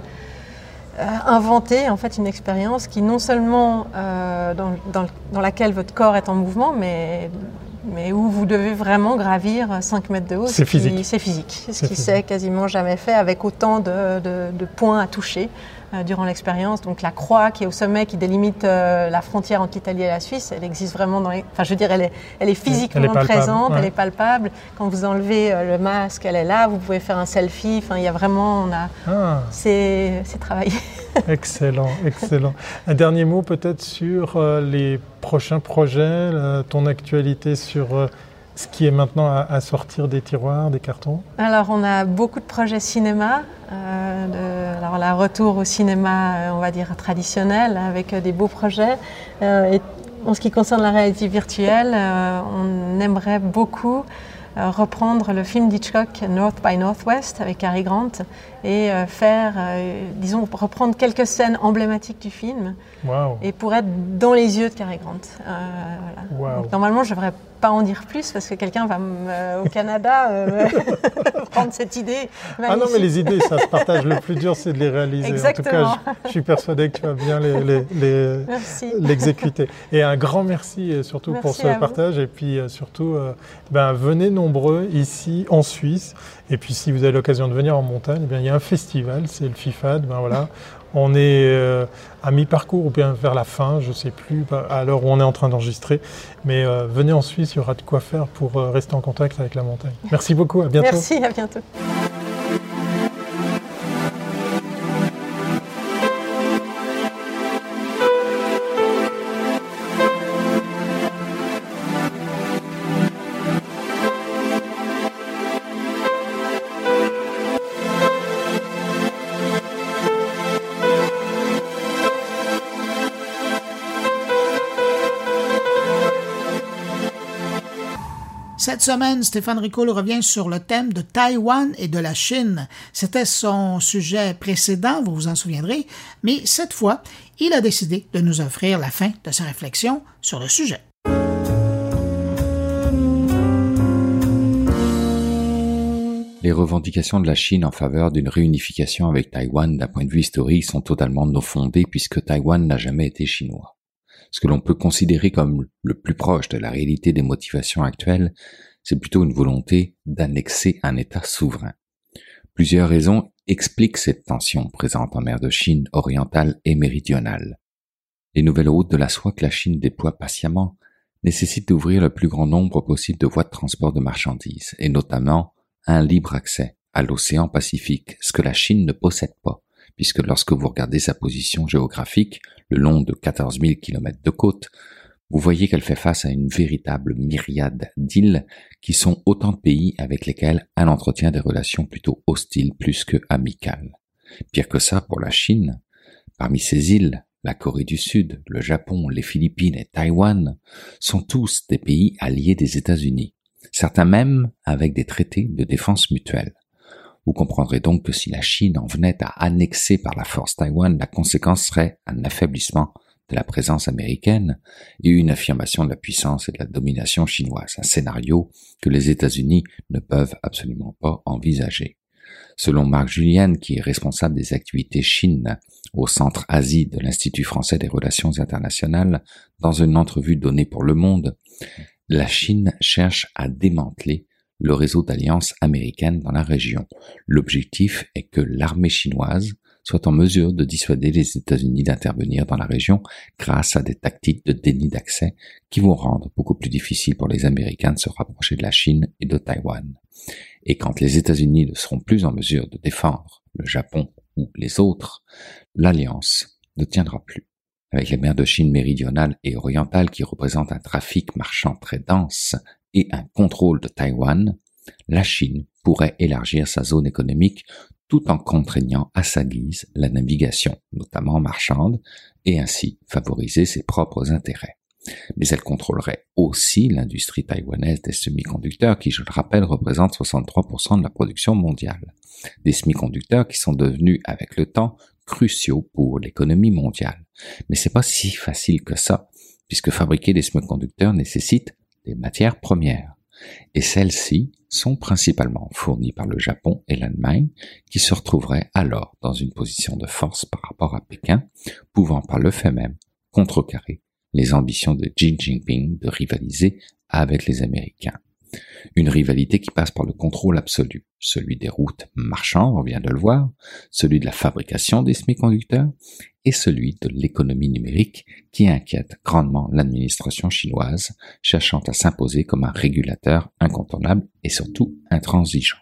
F: euh, inventé en fait une expérience qui non seulement dans, dans, laquelle votre corps est en mouvement, mais mais où vous devez vraiment gravir 5 mètres de haut.
E: C'est physique.
F: C'est physique. Ce qui s'est quasiment jamais fait avec autant de, de points à toucher. Euh, durant l'expérience. Donc la croix qui est au sommet, qui délimite euh, la frontière entre l'Italie et la Suisse, elle existe vraiment dans les... Enfin, je veux dire, elle est, elle est physiquement présente, elle est palpable. Quand vous enlevez euh, le masque, elle est là. Vous pouvez faire un selfie. Enfin, il y a vraiment... On a... Ah. C'est travaillé.
E: excellent, excellent. Un dernier mot peut-être sur les prochains projets, ton actualité sur ce qui est maintenant à, sortir des tiroirs, des cartons
F: Alors, on a beaucoup de projets cinéma, euh, alors là, retour au cinéma, on va dire traditionnel, avec des beaux projets. et en ce qui concerne la réalité virtuelle, on aimerait beaucoup euh, reprendre le film d'Hitchcock North by Northwest avec Cary Grant et euh, faire, euh, disons, reprendre quelques scènes emblématiques du film et pour être dans les yeux de Cary Grant. Voilà. normalement, je devrais pas en dire plus parce que quelqu'un va au Canada euh, prendre cette idée.
E: Ah non, mais les idées, ça se partage. Le plus dur, c'est de les réaliser.
F: Exactement.
E: En tout cas, je, suis persuadé que tu vas bien l'exécuter. Les, et un grand merci euh, surtout pour ce partage. Et puis euh, surtout, ben, venez nombreux ici en Suisse. Et puis si vous avez l'occasion de venir en montagne, eh il y a un festival, c'est le FIFAD. Ben, voilà. On est euh, à mi-parcours ou bien vers la fin, je ne sais plus, bah, à l'heure où on est en train d'enregistrer. Mais euh, venez en Suisse, il y aura de quoi faire pour euh, rester en contact avec la montagne. Merci beaucoup, à bientôt.
F: Merci, à bientôt.
A: Semaine, Stéphane Ricole revient sur le thème de Taïwan et de la Chine. C'était son sujet précédent, vous vous en souviendrez, mais cette fois, il a décidé de nous offrir la fin de sa réflexion sur le sujet.
G: Les revendications de la Chine en faveur d'une réunification avec Taïwan d'un point de vue historique sont totalement non fondées puisque Taïwan n'a jamais été chinois ce que l'on peut considérer comme le plus proche de la réalité des motivations actuelles, c'est plutôt une volonté d'annexer un État souverain. Plusieurs raisons expliquent cette tension présente en mer de Chine orientale et méridionale. Les nouvelles routes de la soie que la Chine déploie patiemment nécessitent d'ouvrir le plus grand nombre possible de voies de transport de marchandises, et notamment un libre accès à l'océan Pacifique, ce que la Chine ne possède pas, puisque lorsque vous regardez sa position géographique, le long de 14 000 kilomètres de côte, vous voyez qu'elle fait face à une véritable myriade d'îles qui sont autant de pays avec lesquels elle entretient des relations plutôt hostiles plus que amicales. Pire que ça pour la Chine, parmi ces îles, la Corée du Sud, le Japon, les Philippines et Taïwan sont tous des pays alliés des États-Unis, certains même avec des traités de défense mutuelle. Vous comprendrez donc que si la Chine en venait à annexer par la force Taïwan, la conséquence serait un affaiblissement de la présence américaine et une affirmation de la puissance et de la domination chinoise, un scénario que les États-Unis ne peuvent absolument pas envisager. Selon Marc Julien, qui est responsable des activités Chine au Centre Asie de l'Institut français des relations internationales, dans une entrevue donnée pour Le Monde, la Chine cherche à démanteler le réseau d'alliances américaines dans la région. L'objectif est que l'armée chinoise soit en mesure de dissuader les États-Unis d'intervenir dans la région grâce à des tactiques de déni d'accès qui vont rendre beaucoup plus difficile pour les Américains de se rapprocher de la Chine et de Taïwan. Et quand les États-Unis ne seront plus en mesure de défendre le Japon ou les autres, l'alliance ne tiendra plus. Avec les mers de Chine méridionale et orientale qui représentent un trafic marchand très dense et un contrôle de Taïwan, la Chine pourrait élargir sa zone économique tout en contraignant à sa guise la navigation, notamment marchande, et ainsi favoriser ses propres intérêts. Mais elle contrôlerait aussi l'industrie taïwanaise des semi-conducteurs qui, je le rappelle, représente 63% de la production mondiale. Des semi-conducteurs qui sont devenus, avec le temps, cruciaux pour l'économie mondiale. Mais c'est pas si facile que ça, puisque fabriquer des semi-conducteurs nécessite des matières premières. Et celles-ci sont principalement fournies par le Japon et l'Allemagne, qui se retrouveraient alors dans une position de force par rapport à Pékin, pouvant par le fait même contrecarrer les ambitions de Xi Jinping de rivaliser avec les Américains. Une rivalité qui passe par le contrôle absolu, celui des routes marchandes, on vient de le voir, celui de la fabrication des semi-conducteurs et celui de l'économie numérique qui inquiète grandement l'administration chinoise, cherchant à s'imposer comme un régulateur incontournable et surtout intransigeant.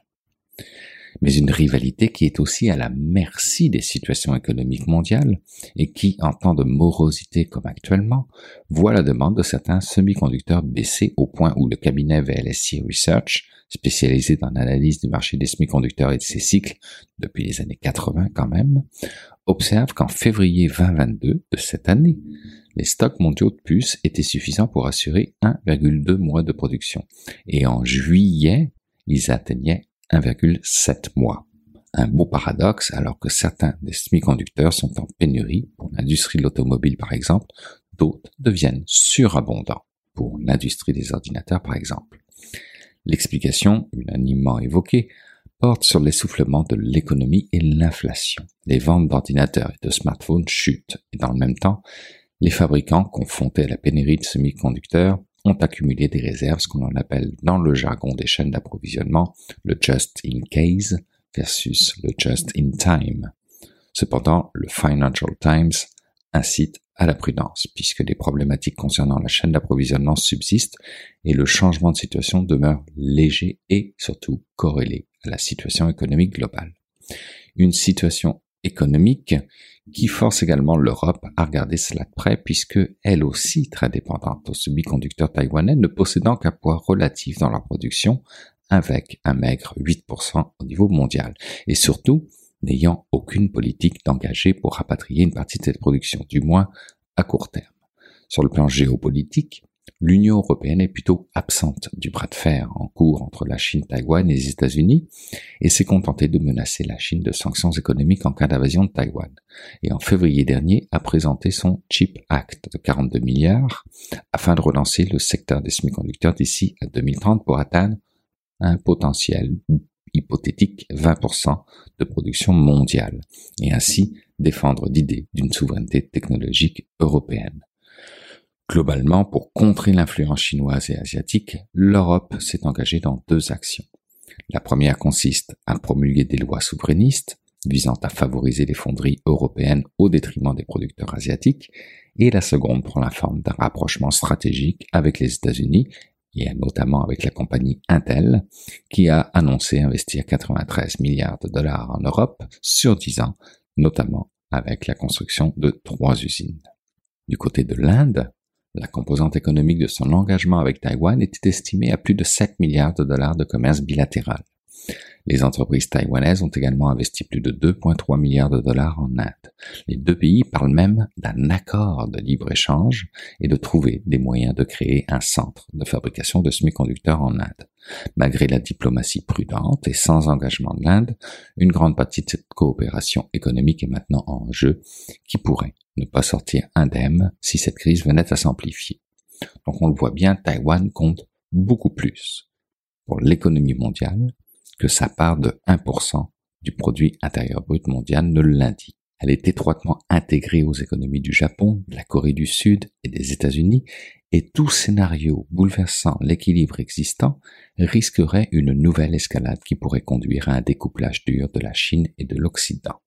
G: Mais une rivalité qui est aussi à la merci des situations économiques mondiales et qui, en temps de morosité comme actuellement, voit la demande de certains semi-conducteurs baisser au point où le cabinet VLSI Research, spécialisé dans l'analyse du marché des semi-conducteurs et de ses cycles depuis les années 80 quand même, observe qu'en février 2022 de cette année, les stocks mondiaux de puces étaient suffisants pour assurer 1,2 mois de production. Et en juillet, ils atteignaient 1,7 mois. Un beau paradoxe alors que certains des semi-conducteurs sont en pénurie pour l'industrie de l'automobile par exemple, d'autres deviennent surabondants pour l'industrie des ordinateurs par exemple. L'explication, unanimement évoquée, porte sur l'essoufflement de l'économie et l'inflation. Les ventes d'ordinateurs et de smartphones chutent et dans le même temps, les fabricants, confrontés à la pénurie de semi-conducteurs, ont accumulé des réserves, ce qu'on en appelle dans le jargon des chaînes d'approvisionnement le just in case versus le just in time. Cependant, le Financial Times incite à la prudence, puisque les problématiques concernant la chaîne d'approvisionnement subsistent et le changement de situation demeure léger et surtout corrélé à la situation économique globale. Une situation économique qui force également l'Europe à regarder cela de près puisque elle aussi très dépendante aux semi-conducteurs taïwanais ne possédant qu'un poids relatif dans leur production avec un maigre 8% au niveau mondial et surtout n'ayant aucune politique d'engager pour rapatrier une partie de cette production, du moins à court terme. Sur le plan géopolitique, l'Union européenne est plutôt absente du bras de fer en cours entre la Chine, Taïwan et les États-Unis et s'est contentée de menacer la Chine de sanctions économiques en cas d'invasion de Taïwan. Et en février dernier a présenté son Chip Act de 42 milliards afin de relancer le secteur des semi-conducteurs d'ici à 2030 pour atteindre un potentiel hypothétique 20% de production mondiale et ainsi défendre l'idée d'une souveraineté technologique européenne. Globalement, pour contrer l'influence chinoise et asiatique, l'Europe s'est engagée dans deux actions. La première consiste à promulguer des lois souverainistes visant à favoriser les fonderies européennes au détriment des producteurs asiatiques, et la seconde prend la forme d'un rapprochement stratégique avec les États-Unis et notamment avec la compagnie Intel, qui a annoncé investir 93 milliards de dollars en Europe sur 10 ans, notamment avec la construction de trois usines. Du côté de l'Inde, la composante économique de son engagement avec Taïwan était estimée à plus de 7 milliards de dollars de commerce bilatéral. Les entreprises taïwanaises ont également investi plus de 2,3 milliards de dollars en Inde. Les deux pays parlent même d'un accord de libre-échange et de trouver des moyens de créer un centre de fabrication de semi-conducteurs en Inde. Malgré la diplomatie prudente et sans engagement de l'Inde, une grande partie de cette coopération économique est maintenant en jeu, qui pourrait ne pas sortir indemne si cette crise venait à s'amplifier. Donc on le voit bien, Taïwan compte beaucoup plus pour l'économie mondiale que sa part de 1% du produit intérieur brut mondial ne l'indique. Elle est étroitement intégrée aux économies du Japon, de la Corée du Sud et des États-Unis, et tout scénario bouleversant l'équilibre existant risquerait une nouvelle escalade qui pourrait conduire à un découplage dur de la Chine et de l'Occident.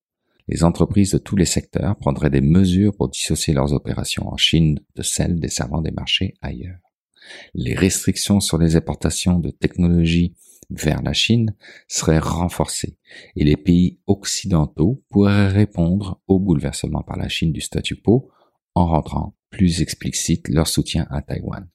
G: Les entreprises de tous les secteurs prendraient des mesures pour dissocier leurs opérations en Chine de celles desservant des marchés ailleurs. Les restrictions sur les importations de technologies vers la Chine serait renforcée et les pays occidentaux pourraient répondre au bouleversement par la Chine du statu quo en rendant plus explicite leur soutien à Taïwan.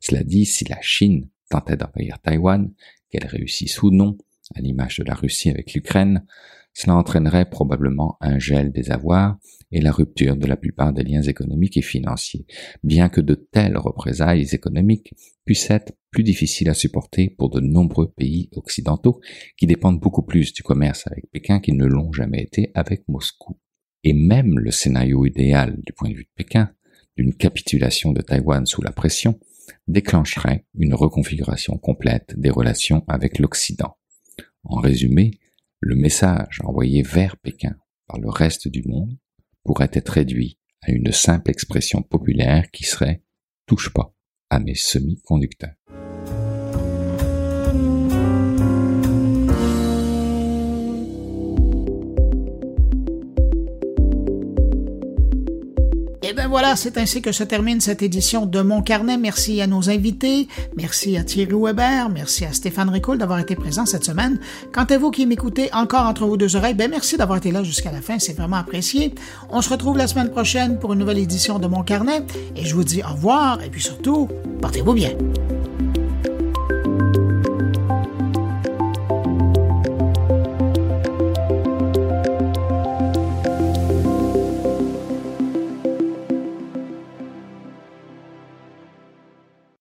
G: Cela dit, si la Chine tentait d'envahir Taïwan, qu'elle réussisse ou non, à l'image de la Russie avec l'Ukraine, cela entraînerait probablement un gel des avoirs et la rupture de la plupart des liens économiques et financiers, bien que de telles représailles économiques puissent être plus difficiles à supporter pour de nombreux pays occidentaux qui dépendent beaucoup plus du commerce avec Pékin qu'ils ne l'ont jamais été avec Moscou. Et même le scénario idéal du point de vue de Pékin, d'une capitulation de Taïwan sous la pression, déclencherait une reconfiguration complète des relations avec l'Occident. En résumé, le message envoyé vers Pékin par le reste du monde pourrait être réduit à une simple expression populaire qui serait touche pas à mes semi-conducteurs.
A: Voilà, c'est ainsi que se termine cette édition de Mon Carnet. Merci à nos invités, merci à Thierry Weber, merci à Stéphane Ricoul d'avoir été présent cette semaine. Quant à vous qui m'écoutez encore entre vos deux oreilles, ben merci d'avoir été là jusqu'à la fin, c'est vraiment apprécié. On se retrouve la semaine prochaine pour une nouvelle édition de Mon Carnet et je vous dis au revoir et puis surtout, portez-vous bien.